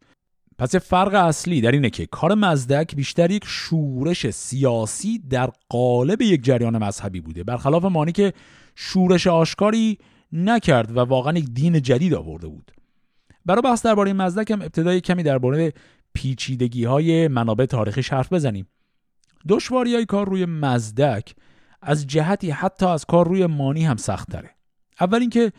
پس فرق اصلی در اینه که کار مزدک بیشتر یک شورش سیاسی در قالب یک جریان مذهبی بوده. برخلاف مانی که شورش آشکاری نکرد و واقعا یک دین جدید آورده بود. برای بحث درباره مزدک هم ابتدای کمی درباره پیچیدگی های منابع تاریخی حرف بزنیم. دشواری های کار روی مزدک از جهتی حتی از کار روی مانی هم سخت تره اول اینکه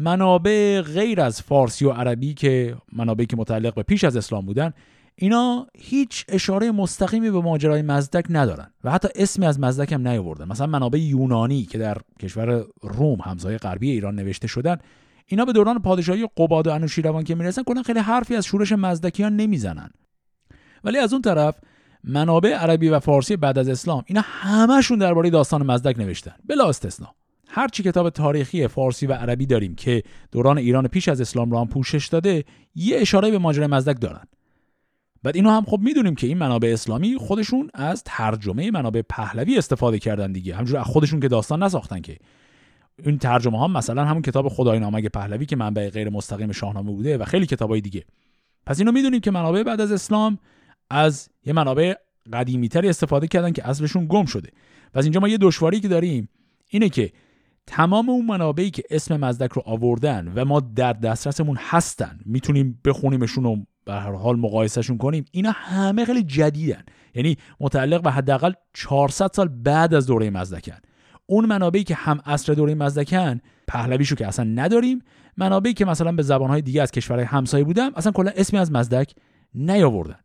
منابع غیر از فارسی و عربی که منابعی که متعلق به پیش از اسلام بودن اینا هیچ اشاره مستقیمی به ماجرای مزدک ندارن و حتی اسمی از مزدک هم نیاوردن. مثلا منابع یونانی که در کشور روم همسایه غربی ایران نوشته شدن اینا به دوران پادشاهی قباد و انوشیروان که می‌رسن کنن خیلی حرفی از شورش مزدکیان نمی‌زنن. ولی از اون طرف منابع عربی و فارسی بعد از اسلام اینا همشون درباره داستان مزدک نوشتن بلا استثنا هر چی کتاب تاریخی فارسی و عربی داریم که دوران ایران پیش از اسلام را هم پوشش داده یه اشاره به ماجرای مزدک دارن. بعد اینو هم خب می‌دونیم که این منابع اسلامی خودشون از ترجمه منابع پهلوی استفاده کردن دیگه. همجور از خودشون که داستان نساختن که. این ترجمه ها مثلا همون کتاب خدای نامه پهلوی که منبع غیر مستقیم شاهنامه بوده و خیلی کتابای دیگه. پس اینو می‌دونیم که منابع بعد از اسلام از یه منابع قدیمیتری استفاده کردن که اصلشون گم شده. پس اینجا ما یه دشواری که داریم اینه که تمام اون منابعی که اسم مزدک رو آوردن و ما در دسترسمون هستن می‌تونیم بخونیمشون و به هر حال مقایسهشون کنیم اینا همه خیلی جدیدن. یعنی متعلق به حداقل 400 سال بعد از دوره مزدکن. اون منابعی که هم عصر دوره مزدکن پهلویشو که اصلا نداریم. منابعی که مثلا به زبانهای دیگه از کشورهای همسایه بودن اصلا کلا اسمی از مزدک نیاوردن.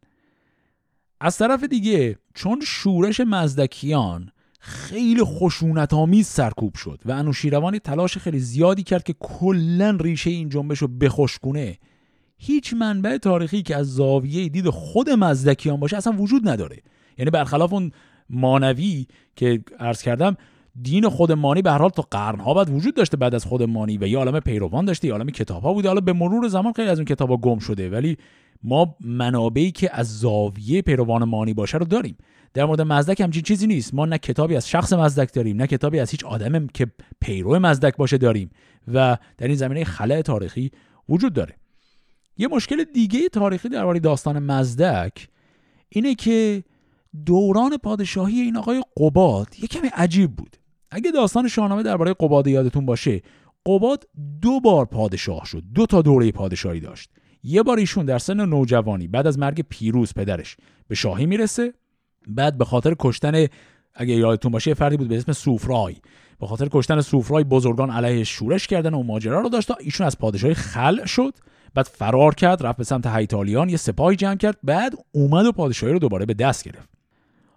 از طرف دیگه چون شورش مزدکیان خیلی خشونت آمیز سرکوب شد و انوشیروان تلاش خیلی زیادی کرد که کلا ریشه این جنبش رو بخشکونه هیچ منبع تاریخی که از زاویه دید خود مزدکیان باشه اصلا وجود نداره. یعنی برخلاف اون مانوی که عرض کردم دین خود مانی به هر حال تا قرنها بعد وجود داشته بعد از خود مانی و یه عالم پیروان داشته یه عالم کتاب ها بوده. حالا به مرور زمان خیلی از اون کتاب ها گم شده. ولی ما منابعی که از زاویه پیروان مانی باشه رو داریم. در مورد مزدک همچین چیزی نیست. ما نه کتابی از شخص مزدک داریم نه کتابی از هیچ آدم که پیرو مزدک باشه داریم و در این زمینه خلع تاریخی وجود داره. یه مشکل دیگه تاریخی درباره داستان مزدک اینه که دوران پادشاهی این آقای قباد یه کمی عجیب بود. اگه داستان شاهنامه درباره قباد یادتون باشه قباد دو بار پادشاه شد دو تا دوره پادشاهی داشت. یه بار ایشون در سن نوجوانی بعد از مرگ پیروز پدرش به شاهی می‌رسه. بعد به خاطر کشتن اگه یادتون باشه فردی بود به اسم سوفرای. به خاطر کشتن سوفرای بزرگان علیه شورش کردن و ماجرا رو داشت. ایشون از پادشاهی خل شد بعد فرار کرد رفت به سمت هیتالیان یه سپاهی جمع کرد بعد اومد و پادشاهی رو دوباره به دست گرفت.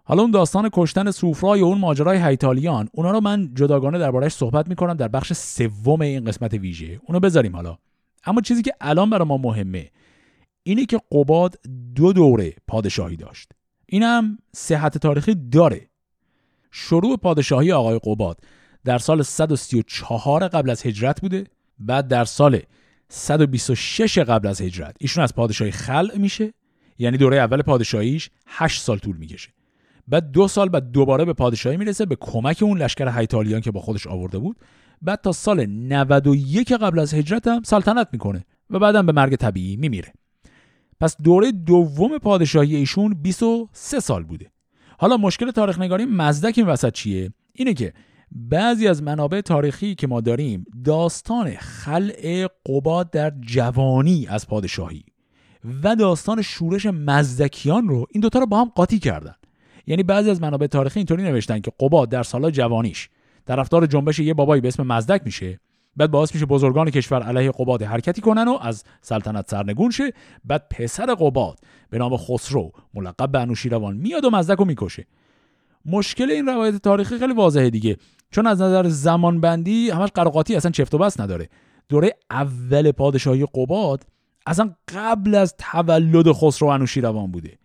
حالا اون داستان کشتن سوفرای و اون ماجرای هیتالیان اونا رو من جداگانه دربارهش صحبت می‌کنم در بخش سوم این قسمت ویژه. اونو بذاریم حالا. اما چیزی که الان برای ما مهمه اینه که قباد دو دوره پادشاهی داشت. اینم صحت تاریخی داره. شروع پادشاهی آقای قباد در سال 134 قبل از هجرت بوده بعد در سال 126 قبل از هجرت. ایشون از پادشاهی خلع میشه یعنی دوره اول پادشاهیش 8 سال طول می‌کشه. بعد دو سال بعد دوباره به پادشاهی می‌رسه به کمک اون لشکر هیتالیان که با خودش آورده بود. بعد تا سال 91 قبل از هجرت هم سلطنت می‌کنه و بعدم به مرگ طبیعی میمیره. پس دوره دوم پادشاهی ایشون 23 سال بوده. حالا مشکل تاریخ نگاری مزدک این وسط چیه؟ اینه که بعضی از منابع تاریخی که ما داریم داستان خلع قباد در جوانی از پادشاهی و داستان شورش مزدکیان رو این دوتا رو با هم قاطی کردن. یعنی بعضی از منابع تاریخی اینطوری نوشتن که قباد در سالهای جوانیش طرفدار جنبش یه بابایی به اسم مزدک میشه. بعد باعث میشه بزرگان کشور علیه قباد حرکتی کنن و از سلطنت سرنگون شه. بعد پسر قباد به نام خسرو ملقب به انوشیروان میاد و مزدک رو می‌کشه. مشکل این روایت تاریخی خیلی واضحه دیگه. چون از نظر زمان بندی همش قراقاتی اصلا چفت و بس نداره. دوره اول پادشاهی قباد اصلا قبل از تولد خسرو انوشیروان بوده.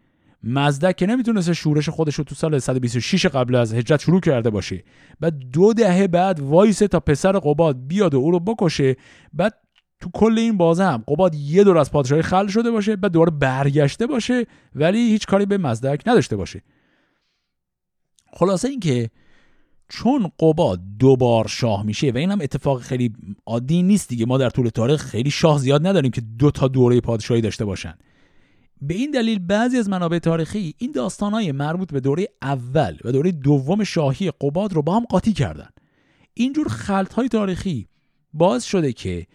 مزدک که نمی‌تونست شورش خودش رو تو سال 126 قبل از هجرت شروع کرده باشه. بعد دو دهه بعد وایسه تا پسر قباد بیاد و او رو بکشه. بعد تو کل این بازه هم قباد یه دور از پادشاهی خل شده باشه بعد دوباره برگشته باشه ولی هیچ کاری به مزدک نداشته باشه. خلاصه اینکه چون قباد دوبار شاه میشه و این هم اتفاق خیلی عادی نیست دیگه. ما در طول تاریخ خیلی شاه زیاد نداریم که دو تا دوره پادشاهی داشته باشن. به این دلیل بعضی از منابع تاریخی این داستانهای مربوط به دوره اول و دوره دوم شاهی قباد رو با هم قاطی کردن. اینجور خلط های تاریخی باعث شده که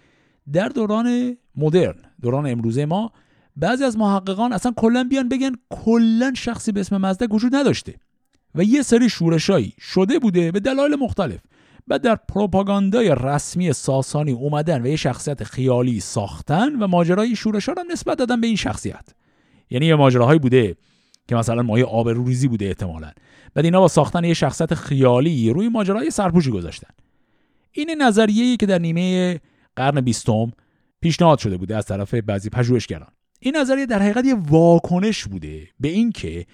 در دوران مدرن دوران امروزه ما بعضی از محققان اصلا کلا بیان بگن کلا شخصی به اسم مزدک وجود نداشته و یه سری شورشایی شده بوده به دلایل مختلف و در پروپاگاندای رسمی ساسانی اومدن و یه شخصیت خیالی ساختن و ماجرای شورش هم نسبت دادن به این شخصیت. یعنی یه ماجراهایی بوده که مثلا مایه آبروریزی بوده احتمالا. بعد اینا با ساختن یه شخصیت خیالی روی ماجرای سرپوشی گذاشتن. این نظریه‌ای که در نیمه قرن بیستم پیشنهاد شده بوده از طرف بعضی پژوهشگران. این نظریه در حقیقت یه واکنش بوده به اینکه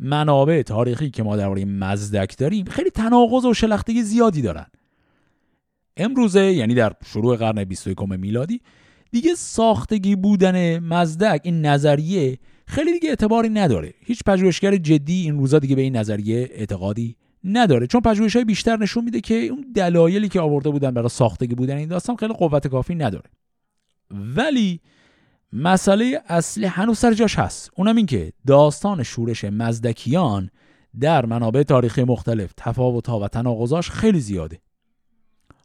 منابع تاریخی که ما درباره مزدک داریم خیلی تناقض و شلختگی زیادی دارن. امروزه یعنی در شروع قرن 21 میلادی دیگه ساختگی بودن مزدک این نظریه خیلی دیگه اعتباری نداره. هیچ پژوهشگر جدی این روزا دیگه به این نظریه اعتقادی نداره. چون پژوهش های بیشتر نشون میده که اون دلایلی که آورده بودن برای ساختگی بودن این داستان خیلی قوت کافی نداره. ولی مسئله اصلی هنوز سر جاش هست. اونم این که داستان شورش مزدکیان در منابع تاریخی مختلف تفاوت‌ها و تناقضاش خیلی زیاده.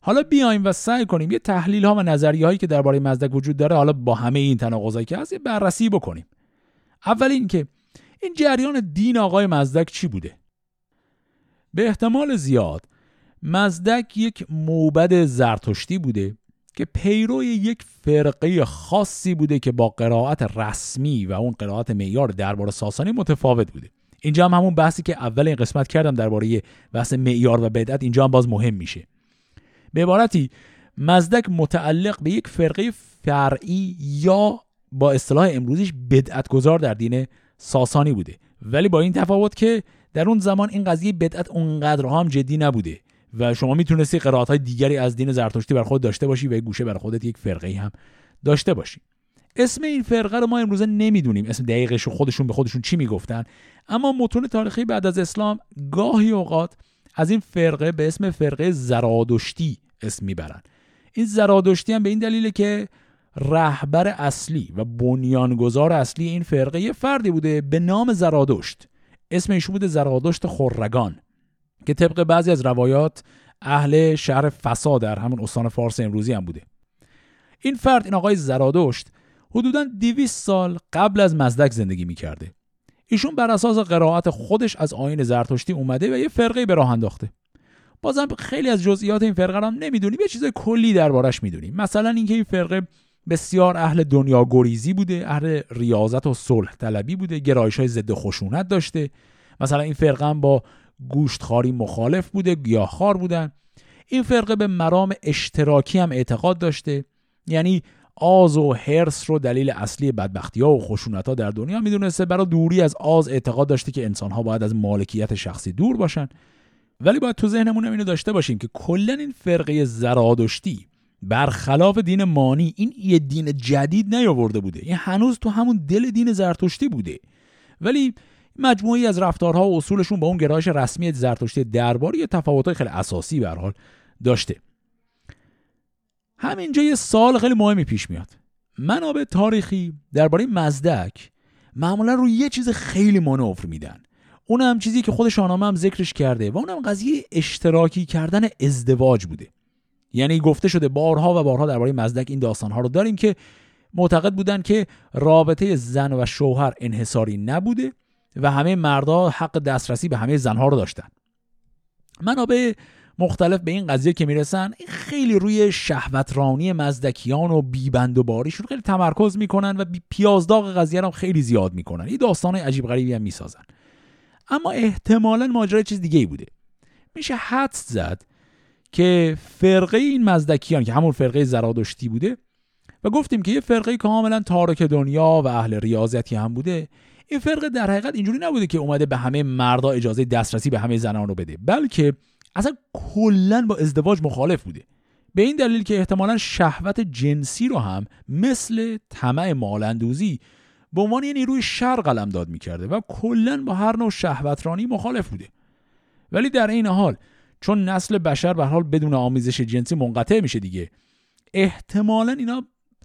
حالا بیایم و سعی کنیم یه تحلیل ها و نظریه هایی که درباره مزدک وجود داره حالا با همه این تناقضایی که هست یه بررسی بکنیم. اول اینکه این جریان دین آقای مزدک چی بوده؟ به احتمال زیاد مزدک یک موبد زرتشتی بوده که پیروی یک فرقه خاصی بوده که با قرائت رسمی و اون قرائت معیار درباره ساسانی متفاوت بوده. اینجا هم همون بحثی که اول این قسمت کردم درباره بحث معیار و بدعت اینجا هم باز مهم میشه. به عبارتی مزدک متعلق به یک فرقه فرعی یا با اصطلاح امروزیش بدعت گذار در دین ساسانی بوده. ولی با این تفاوت که در اون زمان این قضیه بدعت اونقدر هم جدی نبوده و شما می‌تونستی قرائت های دیگری از دین زرتشتی بر خود داشته باشی و یک گوشه بر خودت یک فرقه هم داشته باشی. اسم این فرقه رو ما امروزه نمی‌دونیم. اسم دقیقش خودشون به خودشون چی می‌گفتن. اما متون تاریخی بعد از اسلام گاهی اوقات از این فرقه به اسم فرقه زرادشتی اسم می‌برن. این زرادشتی هم به این دلیله که رهبر اصلی و بنیانگذار اصلی این فرقه یه فردی بوده به نام زرادشت. اسم ایشون بوده زرادشت خرگان که طبق بعضی از روایات اهل شهر فسا در همون استان فارس امروزی هم بوده. این فرد این آقای زرادشت حدودا 200 سال قبل از مزدک زندگی می‌کرده. ایشون بر اساس قرائت خودش از آین زرتشتی اومده و یه فرقه به راه انداخته. بازم خیلی از جزئیات این فرقه رو نمی‌دونیم یه چیز کلی دربارش می‌دونیم مثلا اینکه این فرقه بسیار اهل دنیا گریزی بوده اهل ریاضت و صلح طلبی بوده گرایش های ضد خشونت داشته. مثلا این فرقه هم با گوشتخواری مخالف بوده گیاهخوار بودن. این فرقه به مرام اشتراکی هم اعتقاد داشته. یعنی آز و هرس رو دلیل اصلی بدبختی ها و خشونت ها در دنیا می‌دونسته. برای دوری از آز اعتقاد داشته که انسان ها باید از مالکیت شخصی دور باشن. ولی باید تو ذهنمون اینو داشته باشیم که کلا این فرقه زرادشتی برخلاف دین مانی این یه دین جدید نیاورده بوده. این هنوز تو همون دل دین زرتشتی بوده. ولی مجموعی از رفتارها و اصولشون با اون گرایش رسمی زرتشتی درباری یه تفاوت‌های خیلی اساسی به حال داشته. همینجا یه سال خیلی مهمی پیش میاد. منابع تاریخی درباره مزدک معمولا روی یه چیز خیلی مانور میدن. اون هم چیزی که خود شاهنامه هم ذکرش کرده و اونم قضیه اشتراکی کردن ازدواج بوده. یعنی گفته شده بارها و بارها درباره مزدک این داستانها رو داریم که معتقد بودن که رابطه زن و شوهر انحصاری نبوده و همه مردا حق دسترسی به همه زنها رو داشتن. منابع مختلف به این قضیه که می‌رسن خیلی روی شهوترانی مزدکیان و بیبند و باریشون خیلی تمرکز می‌کنن و پیازداغ قضیه رو خیلی زیاد می‌کنن. این داستان عجیب غریبی هم می‌سازن. اما احتمالا ماجرا چیز دیگه ای بوده. میشه حدس زد که فرقه این مزدکیان که همون فرقه زرادشتی بوده و گفتیم که یه فرقه کاملا تارک دنیا و اهل ریاضتی هم بوده این فرقه در حقیقت اینجوری نبوده که اومده به همه مردا اجازه دسترسی به همه زنان رو بده بلکه اصلا کلا با ازدواج مخالف بوده. به این دلیل که احتمالا شهوت جنسی رو هم مثل طمع مالندوزی به عنوان یه نیروی شر قلم داد می‌کرده و کلا با هر نوع شهوترانی مخالف بوده. ولی در این حال چون نسل بشر به حال بدون آمیزش جنسی منقطع میشه دیگه. احتمالا اینا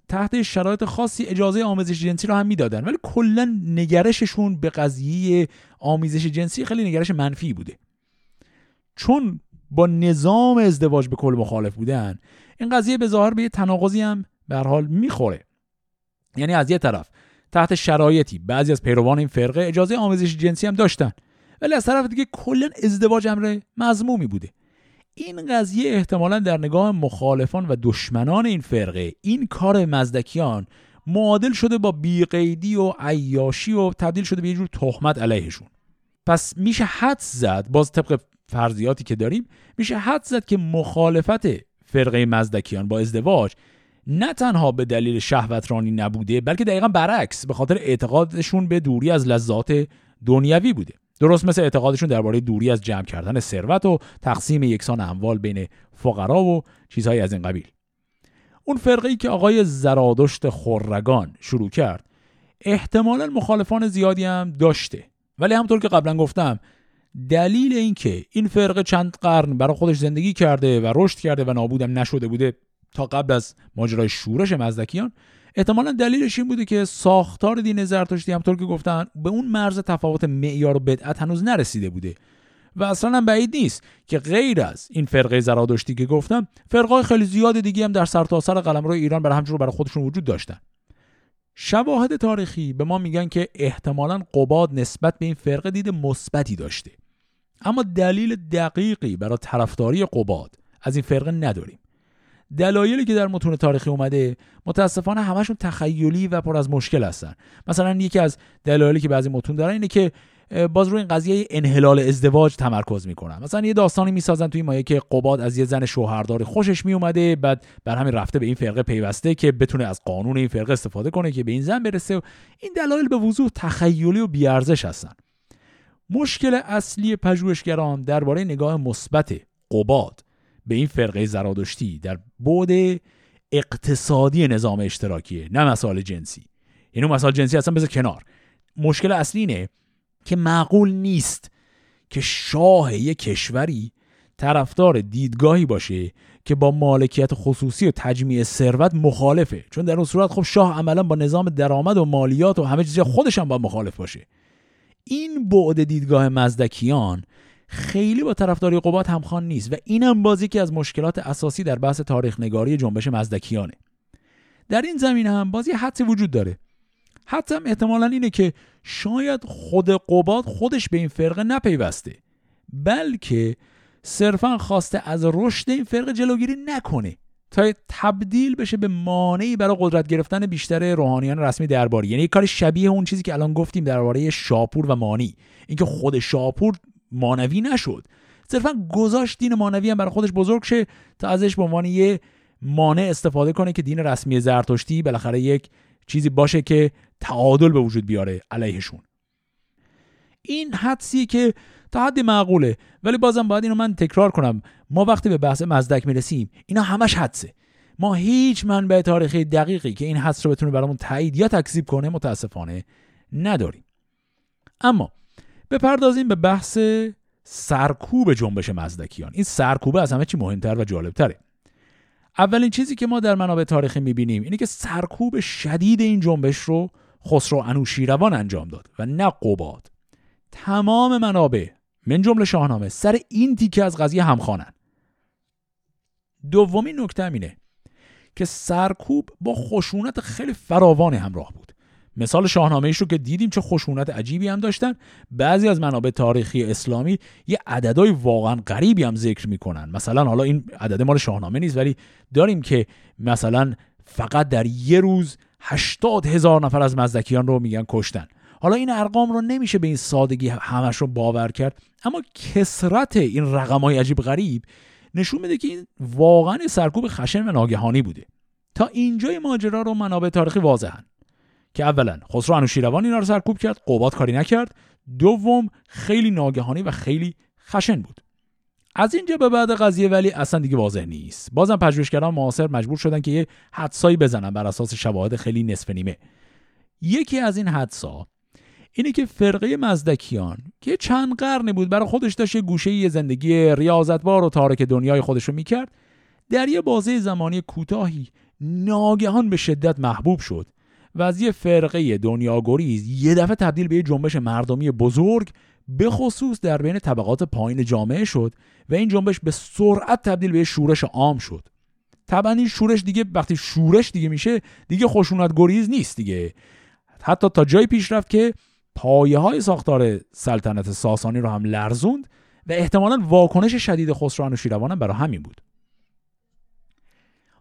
تحت شرایط خاصی اجازه آمیزش جنسی رو هم می‌دادن ولی کلا نگرششون به قضیه آمیزش جنسی خیلی نگرش منفی بوده. چون با نظام ازدواج به کل مخالف بودن این قضیه به ظاهر به یه تناقضی هم به حال می‌خوره. یعنی از یه طرف تحت شرایطی بعضی از پیروان این فرقه اجازه آموزش جنسی هم داشتن. ولی از طرف دیگه کلا ازدواج امر مضمومی بوده. این قضیه احتمالا در نگاه مخالفان و دشمنان این فرقه این کار مزدکیان معادل شده با بیقیدی و عیاشی و تبدیل شده به یه جور تهمت علیهشون. پس میشه حد زد باز طبق فرضیاتی که داریم میشه حد زد که مخالفت فرقه مزدکیان با ازدواج نه تنها به دلیل شهوترانی نبوده بلکه دقیقا برعکس به خاطر اعتقادشون به دوری از لذات دنیوی بوده. درست مثل اعتقادشون درباره دوری از جمع کردن ثروت و تقسیم یکسان اموال بین فقرا و چیزهایی از این قبیل. اون فرقه ای که آقای زرادشت خورگان شروع کرد احتمالا مخالفان زیادی هم داشته. ولی همطور که قبلا گفتم دلیل اینکه این فرقه چند قرن برای خودش زندگی کرده و رشد کرده و نابودم نشده بوده تا قبل از ماجرای شورش مزدکیان احتمالا دلیلش این بوده که ساختار دین زرتشتی همطور که گفتن به اون مرز تفاوت معیار و بدعت هنوز نرسیده بوده. و اصلا هم بعید نیست که غیر از این فرقه زرادشتی که گفتم فرقای خیلی زیاد دیگه هم در سرتاسر سر قلمرو ایران برای همجور برای خودشون وجود داشتن. شواهد تاریخی به ما میگن که احتمالا قباد نسبت به این فرقه دید مثبتی داشته. اما دلیل دقیقی برای طرفداری قباد از این فرقه نداریم. دلایلی که در متون تاریخی اومده متاسفانه همشون تخیلی و پر از مشکل هستن. مثلا یکی از دلایلی که بعضی متون دارن اینه که باز روی این قضیه انحلال ازدواج تمرکز می‌کنن. مثلا یه داستانی می‌سازن توی مایه که قباد از یه زن شوهردار خوشش میومده بعد بر همین رفته به این فرقه پیوسته که بتونه از قانون این فرقه استفاده کنه که به این زن برسه این دلایل به وضوح تخیلی و بیارزش هستن. مشکل اصلی پژوهشگران درباره نگاه مثبت قباد به این فرقه زرادشتی در بود اقتصادی نظام اشتراکیه نه مسائل جنسی. یعنی مسائل جنسی اصلا بذار کنار. مشکل اصلی اینه که معقول نیست که شاه یک کشوری طرفدار دیدگاهی باشه که با مالکیت خصوصی و تجمیع ثروت مخالفه. چون در اون صورت خب شاه عملا با نظام درآمد و مالیات و همه چیز خودش هم با مخالف باشه. این بعد دیدگاه مزدکیان خیلی با طرفداری قبات همخوان نیست و اینم بازی که از مشکلات اساسی در بحث تاریخ نگاری جنبش مزدکیانه. در این زمینه هم بازی حدسی وجود داره. هم احتمالا اینه که شاید خود قباد خودش به این فرقه نپیوسته بلکه صرفا خواسته از رشد این فرقه جلوگیری نکنه تا تبدیل بشه به مانعی برای قدرت گرفتن بیشتر روحانیان رسمی درباری. یعنی کار شبیه اون چیزی که الان گفتیم درباره شاپور و مانی. اینکه خود شاپور مانوی نشد. صرفا گذاشت دین مانوی هم برای خودش بزرگ شه تا ازش به عنوان یه مانع استفاده کنه که دین رسمی زرتشتی بالاخره یک چیزی باشه که تعادل به وجود بیاره علیهشون. این حدسی که تا حدی معقوله ولی بازم باید اینو من تکرار کنم. ما وقتی به بحث مزدک می‌رسیم اینا همش حدسه. ما هیچ منبع تاریخی دقیقی که این حدس رو بتونه برامون تایید یا تکذیب کنه متاسفانه نداریم. اما بپردازیم به بحث سرکوب جنبش مزدکیان. این سرکوبه از همه چی مهمتر و جالبتره. اولین چیزی که ما در منابع تاریخی می‌بینیم اینه که سرکوب شدید این جنبش رو خسرو انوشیروان انجام داد و نه قباد. تمام منابع من جمله شاهنامه سر این تیکه از قضیه همخوانن. دومین نکته اینه که سرکوب با خشونت خیلی فراوانی همراه بود. مثال شاهنامه ایش رو که دیدیم چه خشونت عجیبی هم داشتن. بعضی از منابع تاریخی اسلامی یه عددهای واقعا غریبی هم ذکر می‌کنن. مثلا حالا این عدد مال شاهنامه نیست ولی داریم که مثلا فقط در یه روز هشتاد هزار نفر از مزدکیان رو میگن کشتن. حالا این ارقام رو نمیشه به این سادگی همش رو باور کرد اما کسرت این رقم های عجیب غریب نشون میده که این واقعا سرکوب خشن و ناگهانی بوده. تا اینجای ماجرا رو منابع تاریخی واضحن. که اولا خسرو انوشیروان اینا رو سرکوب کرد قوبات کاری نکرد. دوم خیلی ناگهانی و خیلی خشن بود. از اینجا به بعد قضیه ولی اصلا دیگه واضح نیست. بازم پژوهشگران معاصر مجبور شدن که یه حدسایی بزنن بر اساس شواهد خیلی نصف نیمه. یکی از این حدسا اینه که فرقه مزدکیان که چند قرنی بود برای خودش داشت یه گوشه یه زندگی ریاضتبار و تارک دنیای خودش رو می‌کرد. در یه بازه زمانی کوتاهی ناگهان به شدت محبوب شد. و از یه فرقه دنیاگریز یه دفعه تبدیل به یه جنبش مردمی بزرگ به خصوص در بین طبقات پایین جامعه شد و این جنبش به سرعت تبدیل به شورش عام شد. طبعا این شورش دیگه وقتی شورش دیگه میشه دیگه خشونت گریز نیست دیگه. حتی تا جایی پیش رفت که پایه های ساختار سلطنت ساسانی رو هم لرزوند و احتمالا واکنش شدید خسرو انوشیروان برای همین بود.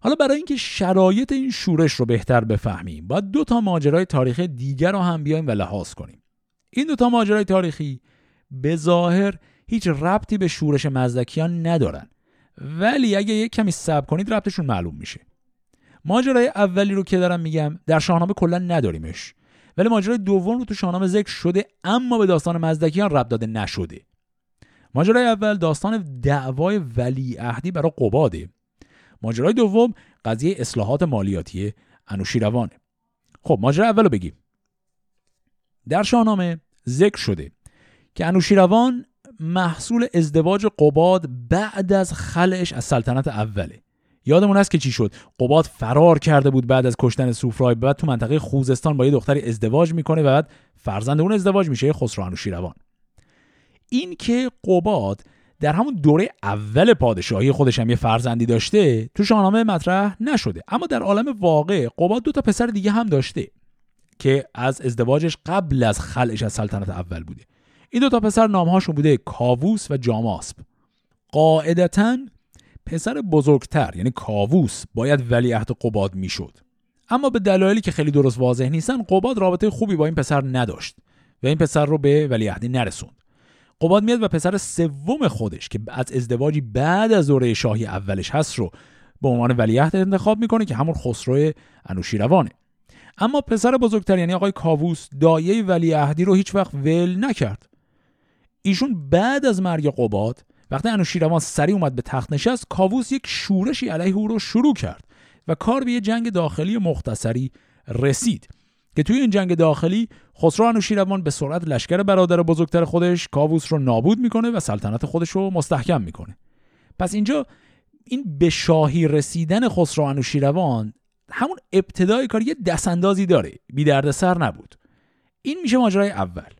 حالا برای اینکه شرایط این شورش رو بهتر بفهمیم باید دو تا ماجرای تاریخی دیگر رو هم بیایم و لحاظ کنیم. این دو تا ماجرای تاریخی به ظاهر هیچ ربطی به شورش مزدکیان ندارن. ولی اگه یک کمی صبر کنید ربطشون معلوم میشه. ماجرای اولی رو که دارم میگم در شاهنامه کلا نداریمش. ولی ماجرای دوم رو تو شاهنامه ذکر شده اما به داستان مزدکیان ربط داده نشده. ماجرای اول داستان دعوای ولیعهدی برای قباده. ماجرای دوم قضیه اصلاحات مالیاتی انوشیروانه خب ماجرا اول رو بگیم. در شاهنامه ذکر شده که انوشیروان محصول ازدواج قباد بعد از خلعش از سلطنت اوله. یادمون هست که چی شد؟ قباد فرار کرده بود بعد از کشتن سوفرای بعد تو منطقه خوزستان با یه دختری ازدواج می‌کنه و بعد فرزند اون ازدواج میشه خسرو انوشیروان. این که قباد در همون دوره اول پادشاهی خودش هم یه فرزندی داشته تو شاهنامه مطرح نشده. اما در عالم واقع قباد دو تا پسر دیگه هم داشته که از ازدواجش قبل از خلعش از سلطنت اول بوده. این دو تا پسر نامهاشون بوده کاووس و جاماسب قاعدتا پسر بزرگتر یعنی کاووس باید ولیعهد قباد می‌شد. اما به دلایلی که خیلی درست واضح نیستن قباد رابطه خوبی با این پسر نداشت و این پسر رو به ولیعهدی نرسوند. قباد میاد و پسر سوم خودش که از ازدواجی بعد از دوره شاهی اولش هست رو به عنوان ولیعهد انتخاب می‌کنه که همون خسرو انوشیروانه. اما پسر بزرگتر یعنی آقای کاووس دایه ولیعهدی رو هیچ وقت ول نکرد. ایشون بعد از مرگ قباد وقتی انوشیروان سری اومد به تخت نشست کاووس یک شورشی علیه او رو شروع کرد و کار به یه جنگ داخلی مختصری رسید که توی این جنگ داخلی خسرو انوشیروان به سرعت لشکر برادر بزرگتر خودش کاووس رو نابود می‌کنه و سلطنت خودش رو مستحکم می‌کنه. پس اینجا این به شاهی رسیدن خسرو انوشیروان همون ابتدای کار یه دستاندازی داره. بی سر نبود. این میشه ماجرای اول.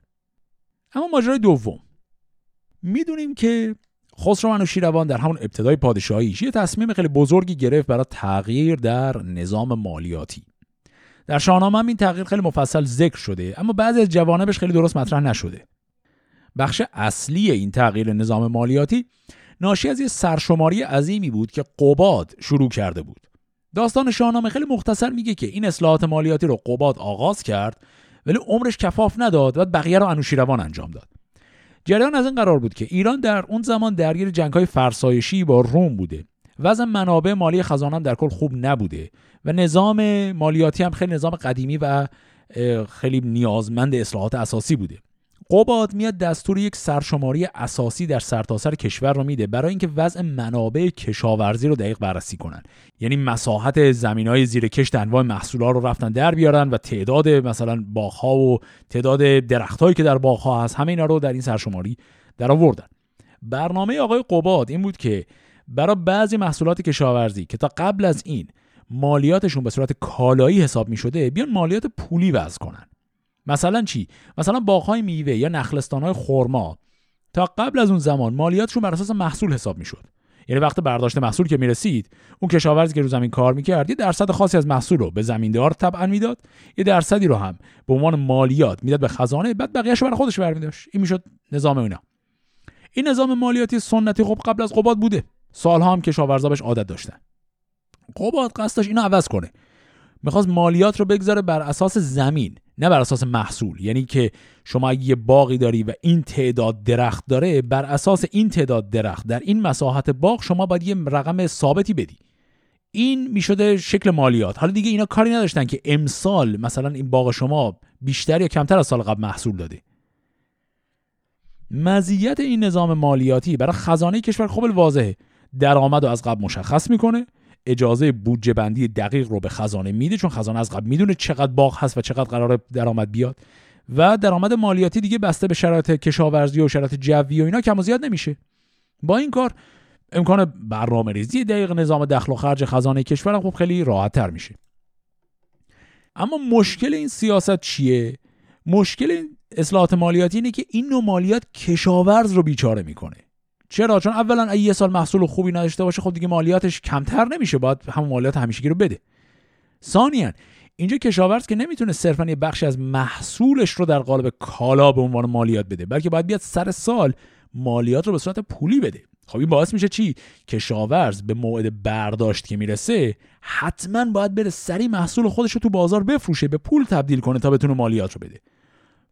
اما ماجرای دوم. می‌دونیم که خسرو انوشیروان در همون ابتدای پادشاهیش یه تصمیم خیلی بزرگی گرفت برای تغییر در نظام مالیاتی. در شاهنامه هم این تغییر خیلی مفصل ذکر شده اما بعضی از جوانبش خیلی درست مطرح نشده. بخش اصلی این تغییر نظام مالیاتی ناشی از یه سرشماری عظیمی بود که قباد شروع کرده بود. داستان شاهنامه خیلی مختصر میگه که این اصلاحات مالیاتی رو قباد آغاز کرد ولی عمرش کفاف نداد و بقیه رو انوشیروان انجام داد. جریان از این قرار بود که ایران در اون زمان درگیر جنگ‌های فرسایشی با روم بوده. وضع منابع مالی خزانه در کل خوب نبوده. و نظام مالیاتی هم خیلی نظام قدیمی و خیلی نیازمند اصلاحات اساسی بوده. قباد میاد دستور یک سرشماری اساسی در سرتاسر سر کشور رو میده برای اینکه وضع منابع کشاورزی رو دقیق بررسی کنن. یعنی مساحت زمین های زیر کشت انواع محصولات رو رفتن در بیارن و تعداد مثلا باغها و تعداد درختهایی که در باغها هست همه اینا رو در این سرشماری در آوردن برنامه آقای قباد این بود که برای بعضی محصولات کشاورزی که تا قبل از این مالیاتشون به صورت کالایی حساب می شده بیان مالیات پولی وضع کنن. مثلا چی؟ مثلا باغهای میوه یا نخلستانهای خرما. تا قبل از اون زمان مالیاتشون بر اساس محصول حساب می‌شد. یعنی وقت برداشت محصول که می‌رسید اون کشاورزی که رو زمین کار می‌کرد یه درصد خاصی از محصول رو به زمیندار طبعا می‌داد یه درصدی رو هم به عنوان مالیات می‌داد به خزانه بعد بقیه‌اش برای خودش برمیداشت. این می‌شد نظام اینا. این نظام مالیاتی سنتی خب قبل از قباد بوده. سالها هم کشاورزا بهش عادت داشتن. قباد قصدش اینو عوض کنه. می‌خواست مالیات رو بگذاره بر اساس زمین نه بر اساس محصول. یعنی که شما یه باقی داری و این تعداد درخت داره بر اساس این تعداد درخت در این مساحت باغ شما باید یه رقم ثابتی بدی. این می‌شده شکل مالیات. حالا دیگه اینا کاری نداشتن که امسال مثلا این باغ شما بیشتر یا کمتر از سال قبل محصول داده. مزیت این نظام مالیاتی برای خزانه کشور خوب واضحه درآمد رو از قبل مشخص می‌کنه. اجازه بودجه بندی دقیق رو به خزانه میده چون خزانه از قبل می‌دونه چقدر باغ هست و چقدر قرار درآمد بیاد. و درآمد مالیاتی دیگه بسته به شرایط کشاورزی و شرایط جوی و اینا کم و زیاد نمیشه. با این کار امکان برنامه ریزی دقیق نظام دخل و خرج خزانه کشور خب خیلی راحت تر میشه. اما مشکل این سیاست چیه؟ مشکل این اصلاحات مالیاتی اینه که این نوع مالیات کشاورز رو بیچاره می‌کنه. چرا؟ چون اولا یه سال محصول خوبی نداشته باشه خب دیگه مالیاتش کمتر نمیشه باید همون مالیات همیشگی رو بده. ثانیا اینجا کشاورز که نمی‌تونه صرفا یه بخشی از محصولش رو در قالب کالا به عنوان مالیات بده بلکه باید بیاد سر سال مالیات رو به صورت پولی بده. خب این باعث میشه چی؟ کشاورز به موعد برداشت که می‌رسه حتما باید بره سری محصول خودش رو تو بازار بفروشه به پول تبدیل کنه تا بتونه مالیات رو بده.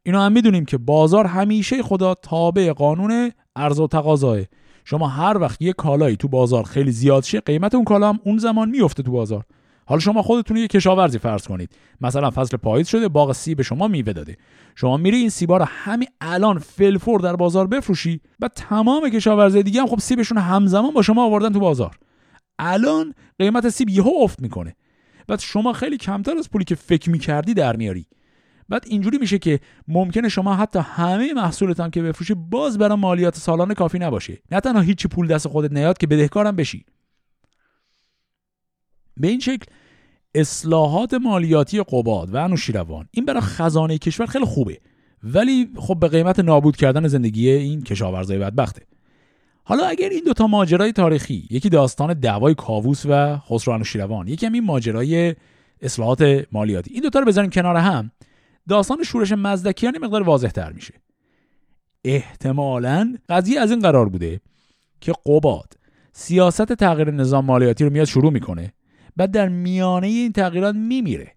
اینا هم می‌دونیم که بازار همیشه خدا تابع قانون عرضه و تقاضاه شما هر وقت یه کالایی تو بازار خیلی زیاد شه قیمت اون کالا هم اون زمان میفته تو بازار. حالا شما خودتون یه کشاورزی فرض کنید. مثلا فصل پاییز شده باغ سیب شما میوه داده. شما میری این سیبا رو همین الان فلفور در بازار بفروشی و تمام کشاورزی دیگه هم خب سیبشون همزمان با شما آوردن تو بازار. الان قیمت سیب یهو افت می‌کنه. بعد شما خیلی کمتر از پولی که فکر می‌کردی در میاری. بعد اینجوری میشه که ممکنه شما حتی همه محصولتان که بفروشی باز برای مالیات سالانه کافی نباشه نه تنها هیچی پول دست خودت نیاد که بدهکارم بشی. به این شکل اصلاحات مالیاتی قباد و انوشیروان این برای خزانه کشور خیلی خوبه. ولی خب به قیمت نابود کردن زندگی این کشاورزای بدبخته. حالا اگر این دوتا ماجرای تاریخی یکی داستان دعوای کاووس و خسرو انوشیروان یکی هم این ماجرای اصلاحات مالیاتی این دوتا رو بذاریم کنار هم. داستان شورش مزدکیان مقدار واضح تر میشه. احتمالا قضیه از این قرار بوده که قباد سیاست تغییر نظام مالیاتی رو میاد شروع می‌کنه بعد در میانه این تغییرات میمیره.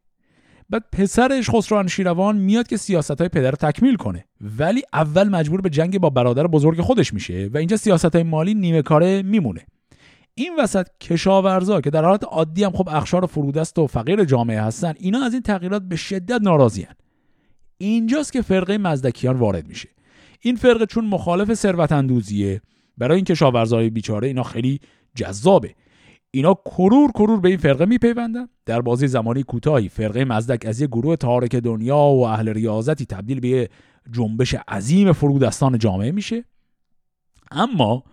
بعد پسرش خسرو انوشیروان میاد که سیاست های پدر رو تکمیل کنه. ولی اول مجبور به جنگ با برادر بزرگ خودش میشه و اینجا سیاست های مالی نیمه کاره میمونه. این وسط کشاورزا که در حالت عادی هم خب اخشار فرودست و فقیر جامعه هستن اینا از این تغییرات به شدت ناراضیان اینجاست که فرقه مزدکیان وارد میشه. این فرقه چون مخالف ثروت اندوزیه برای این کشاورزای بیچاره اینا خیلی جذابه. اینا کرور کرور به این فرقه میپیوندن. در بازی زمانی کوتاهی فرقه مزدک از یه گروه تارک دنیا و اهل ریاضتی تبدیل به جنبش عظیم فرودستان جامعه میشه. اما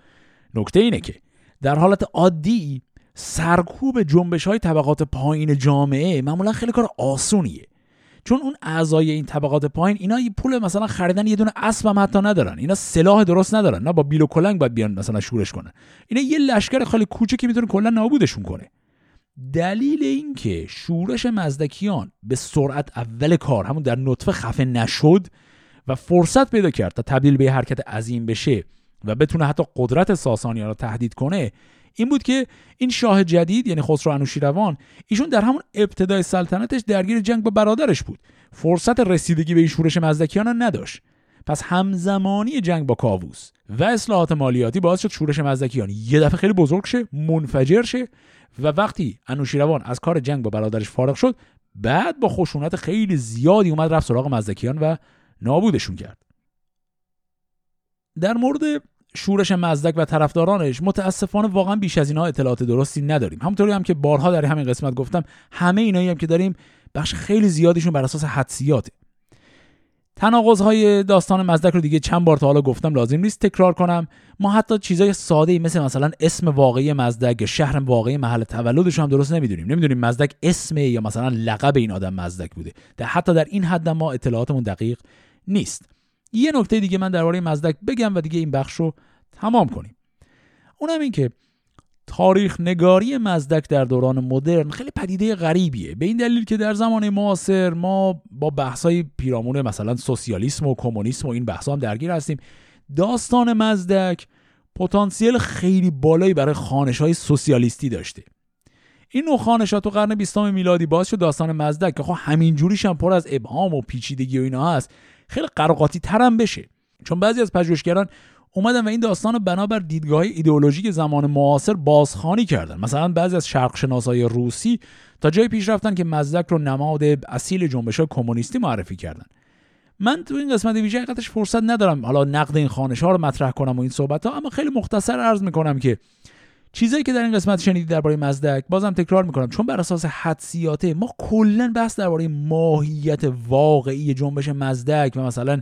نکته اینه که در حالت عادی سرکوب جنبش های طبقات پایین جامعه معمولا خیلی کار آسونیه. چون اون اعضای این طبقات پایین اینا پول مثلا خریدن یه دونه اسب هم حتی ندارن. اینا سلاح درست ندارن. نه با بیل و کلنگ باید بیان مثلا شورش کنن. اینا یه لشکر خیلی کوچکی می‌تونه کلا نابودشون کنه. دلیل این که شورش مزدکیان به سرعت اول کار همون در نطفه خفه نشد و فرصت پیدا کرد تا تبدیل به حرکت عظیم بشه و بتونه حتی قدرت ساسانیان رو تهدید کنه این بود که این شاه جدید یعنی خسرو انوشیروان ایشون در همون ابتدای سلطنتش درگیر جنگ با برادرش بود. فرصت رسیدگی به این شورش مزدکیان نداشت. پس همزمانی جنگ با کاووس و اصلاحات مالیاتی باعث شد شورش مزدکیان یه دفعه خیلی بزرگ شه منفجر شه و وقتی انوشیروان از کار جنگ با برادرش فارغ شد بعد با خشونت خیلی زیادی اومد رفت سراغ مزدکیان و نابودشون کرد. در مورد شورش مزدک و طرفدارانش متاسفانه واقعا بیش از اینها اطلاعات درستی نداریم. همونطوری هم که بارها در همین قسمت گفتم همه اینایی هم که داریم بخش خیلی زیادیشون بر اساس حدسیاته. تناقض های داستان مزدک رو دیگه چند بار تا حالا گفتم لازم نیست تکرار کنم. ما حتی چیزای ساده ای مثل مثلا اسم واقعی مزدک شهر واقعی محل تولدش هم درست نمی‌دونیم. نمی‌دونیم مزدک اسم یا مثلا لقب این آدم مزدک بوده. در حتی در این حد ما اطلاعاتمون دقیق نیست. یه نکته دیگه من درباره مزدک بگم و دیگه این بخش رو تمام کنیم. اونم این که تاریخ نگاری مزدک در دوران مدرن خیلی پدیده غریبیه. به این دلیل که در زمان معاصر ما با بحثای پیرامون مثلا سوسیالیسم و کمونیسم و این بحثا هم درگیر هستیم. داستان مزدک پتانسیل خیلی بالایی برای خانش های سوسیالیستی داشته. این نوع خانشات تو قرن بیستم میلادی باز شد داستان مزدک که خب همین جوریش هم پر از ابهام و پیچیدگی و اینا هست خیلی قراقاتی ترم بشه. چون بعضی از پژوهشگران اومدن و این داستان رو بنابر دیدگاه ایدئولوژیک زمان معاصر بازخوانی کردن. مثلا بعضی از شرق شناسای روسی تا جای پیش رفتن که مزدک رو نماد اصیل جنبش کمونیستی معرفی کردن. من تو این قسمت ویژه حقیقتش فرصت ندارم حالا نقد این خانش ها رو مطرح کنم و این صحبت ها اما خیلی مختصر عرض می‌کنم که چیزایی که در این قسمت شنیدید درباره مزدک بازم تکرار می‌کنم. چون بر اساس حدسیاته ما کلا بحث درباره ماهیت واقعی جنبش مزدک و مثلا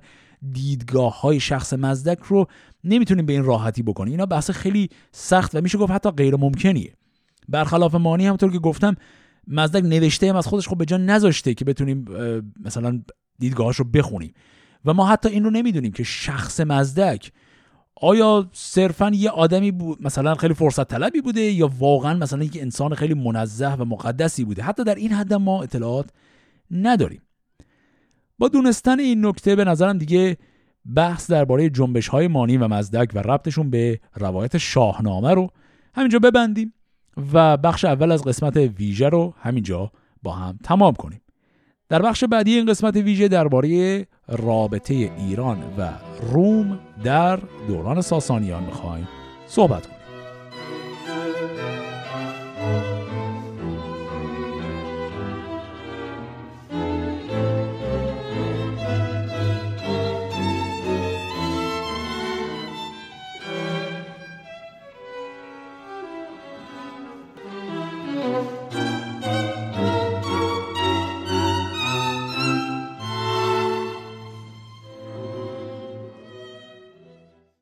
دیدگاه های شخص مزدک رو نمی‌تونیم به این راحتی بکنیم اینا بحث خیلی سخت و میشه گفت حتی غیر ممکنیه برخلاف مانی همونطور که گفتم مزدک نوشته هم از خودش خب به جا نذاشته که بتونیم مثلا دیدگاهاش رو بخونیم. و ما حتی این رو نمی‌دونیم که شخص مزدک آیا صرفا یه آدمی بود مثلا خیلی فرصت طلبی بوده یا واقعا مثلا یک انسان خیلی منزه و مقدسی بوده؟ حتی در این حد ما اطلاعات نداریم. با دونستن این نکته به نظرم دیگه بحث درباره جنبش های مانی و مزدک و ربطشون به روایت شاهنامه رو همینجا ببندیم و بخش اول از قسمت ویژه رو همینجا با هم تمام کنیم. در بخش بعدی این قسمت ویژه درباره رابطه ایران و روم در دوران ساسانیان می‌خوایم صحبت کنیم.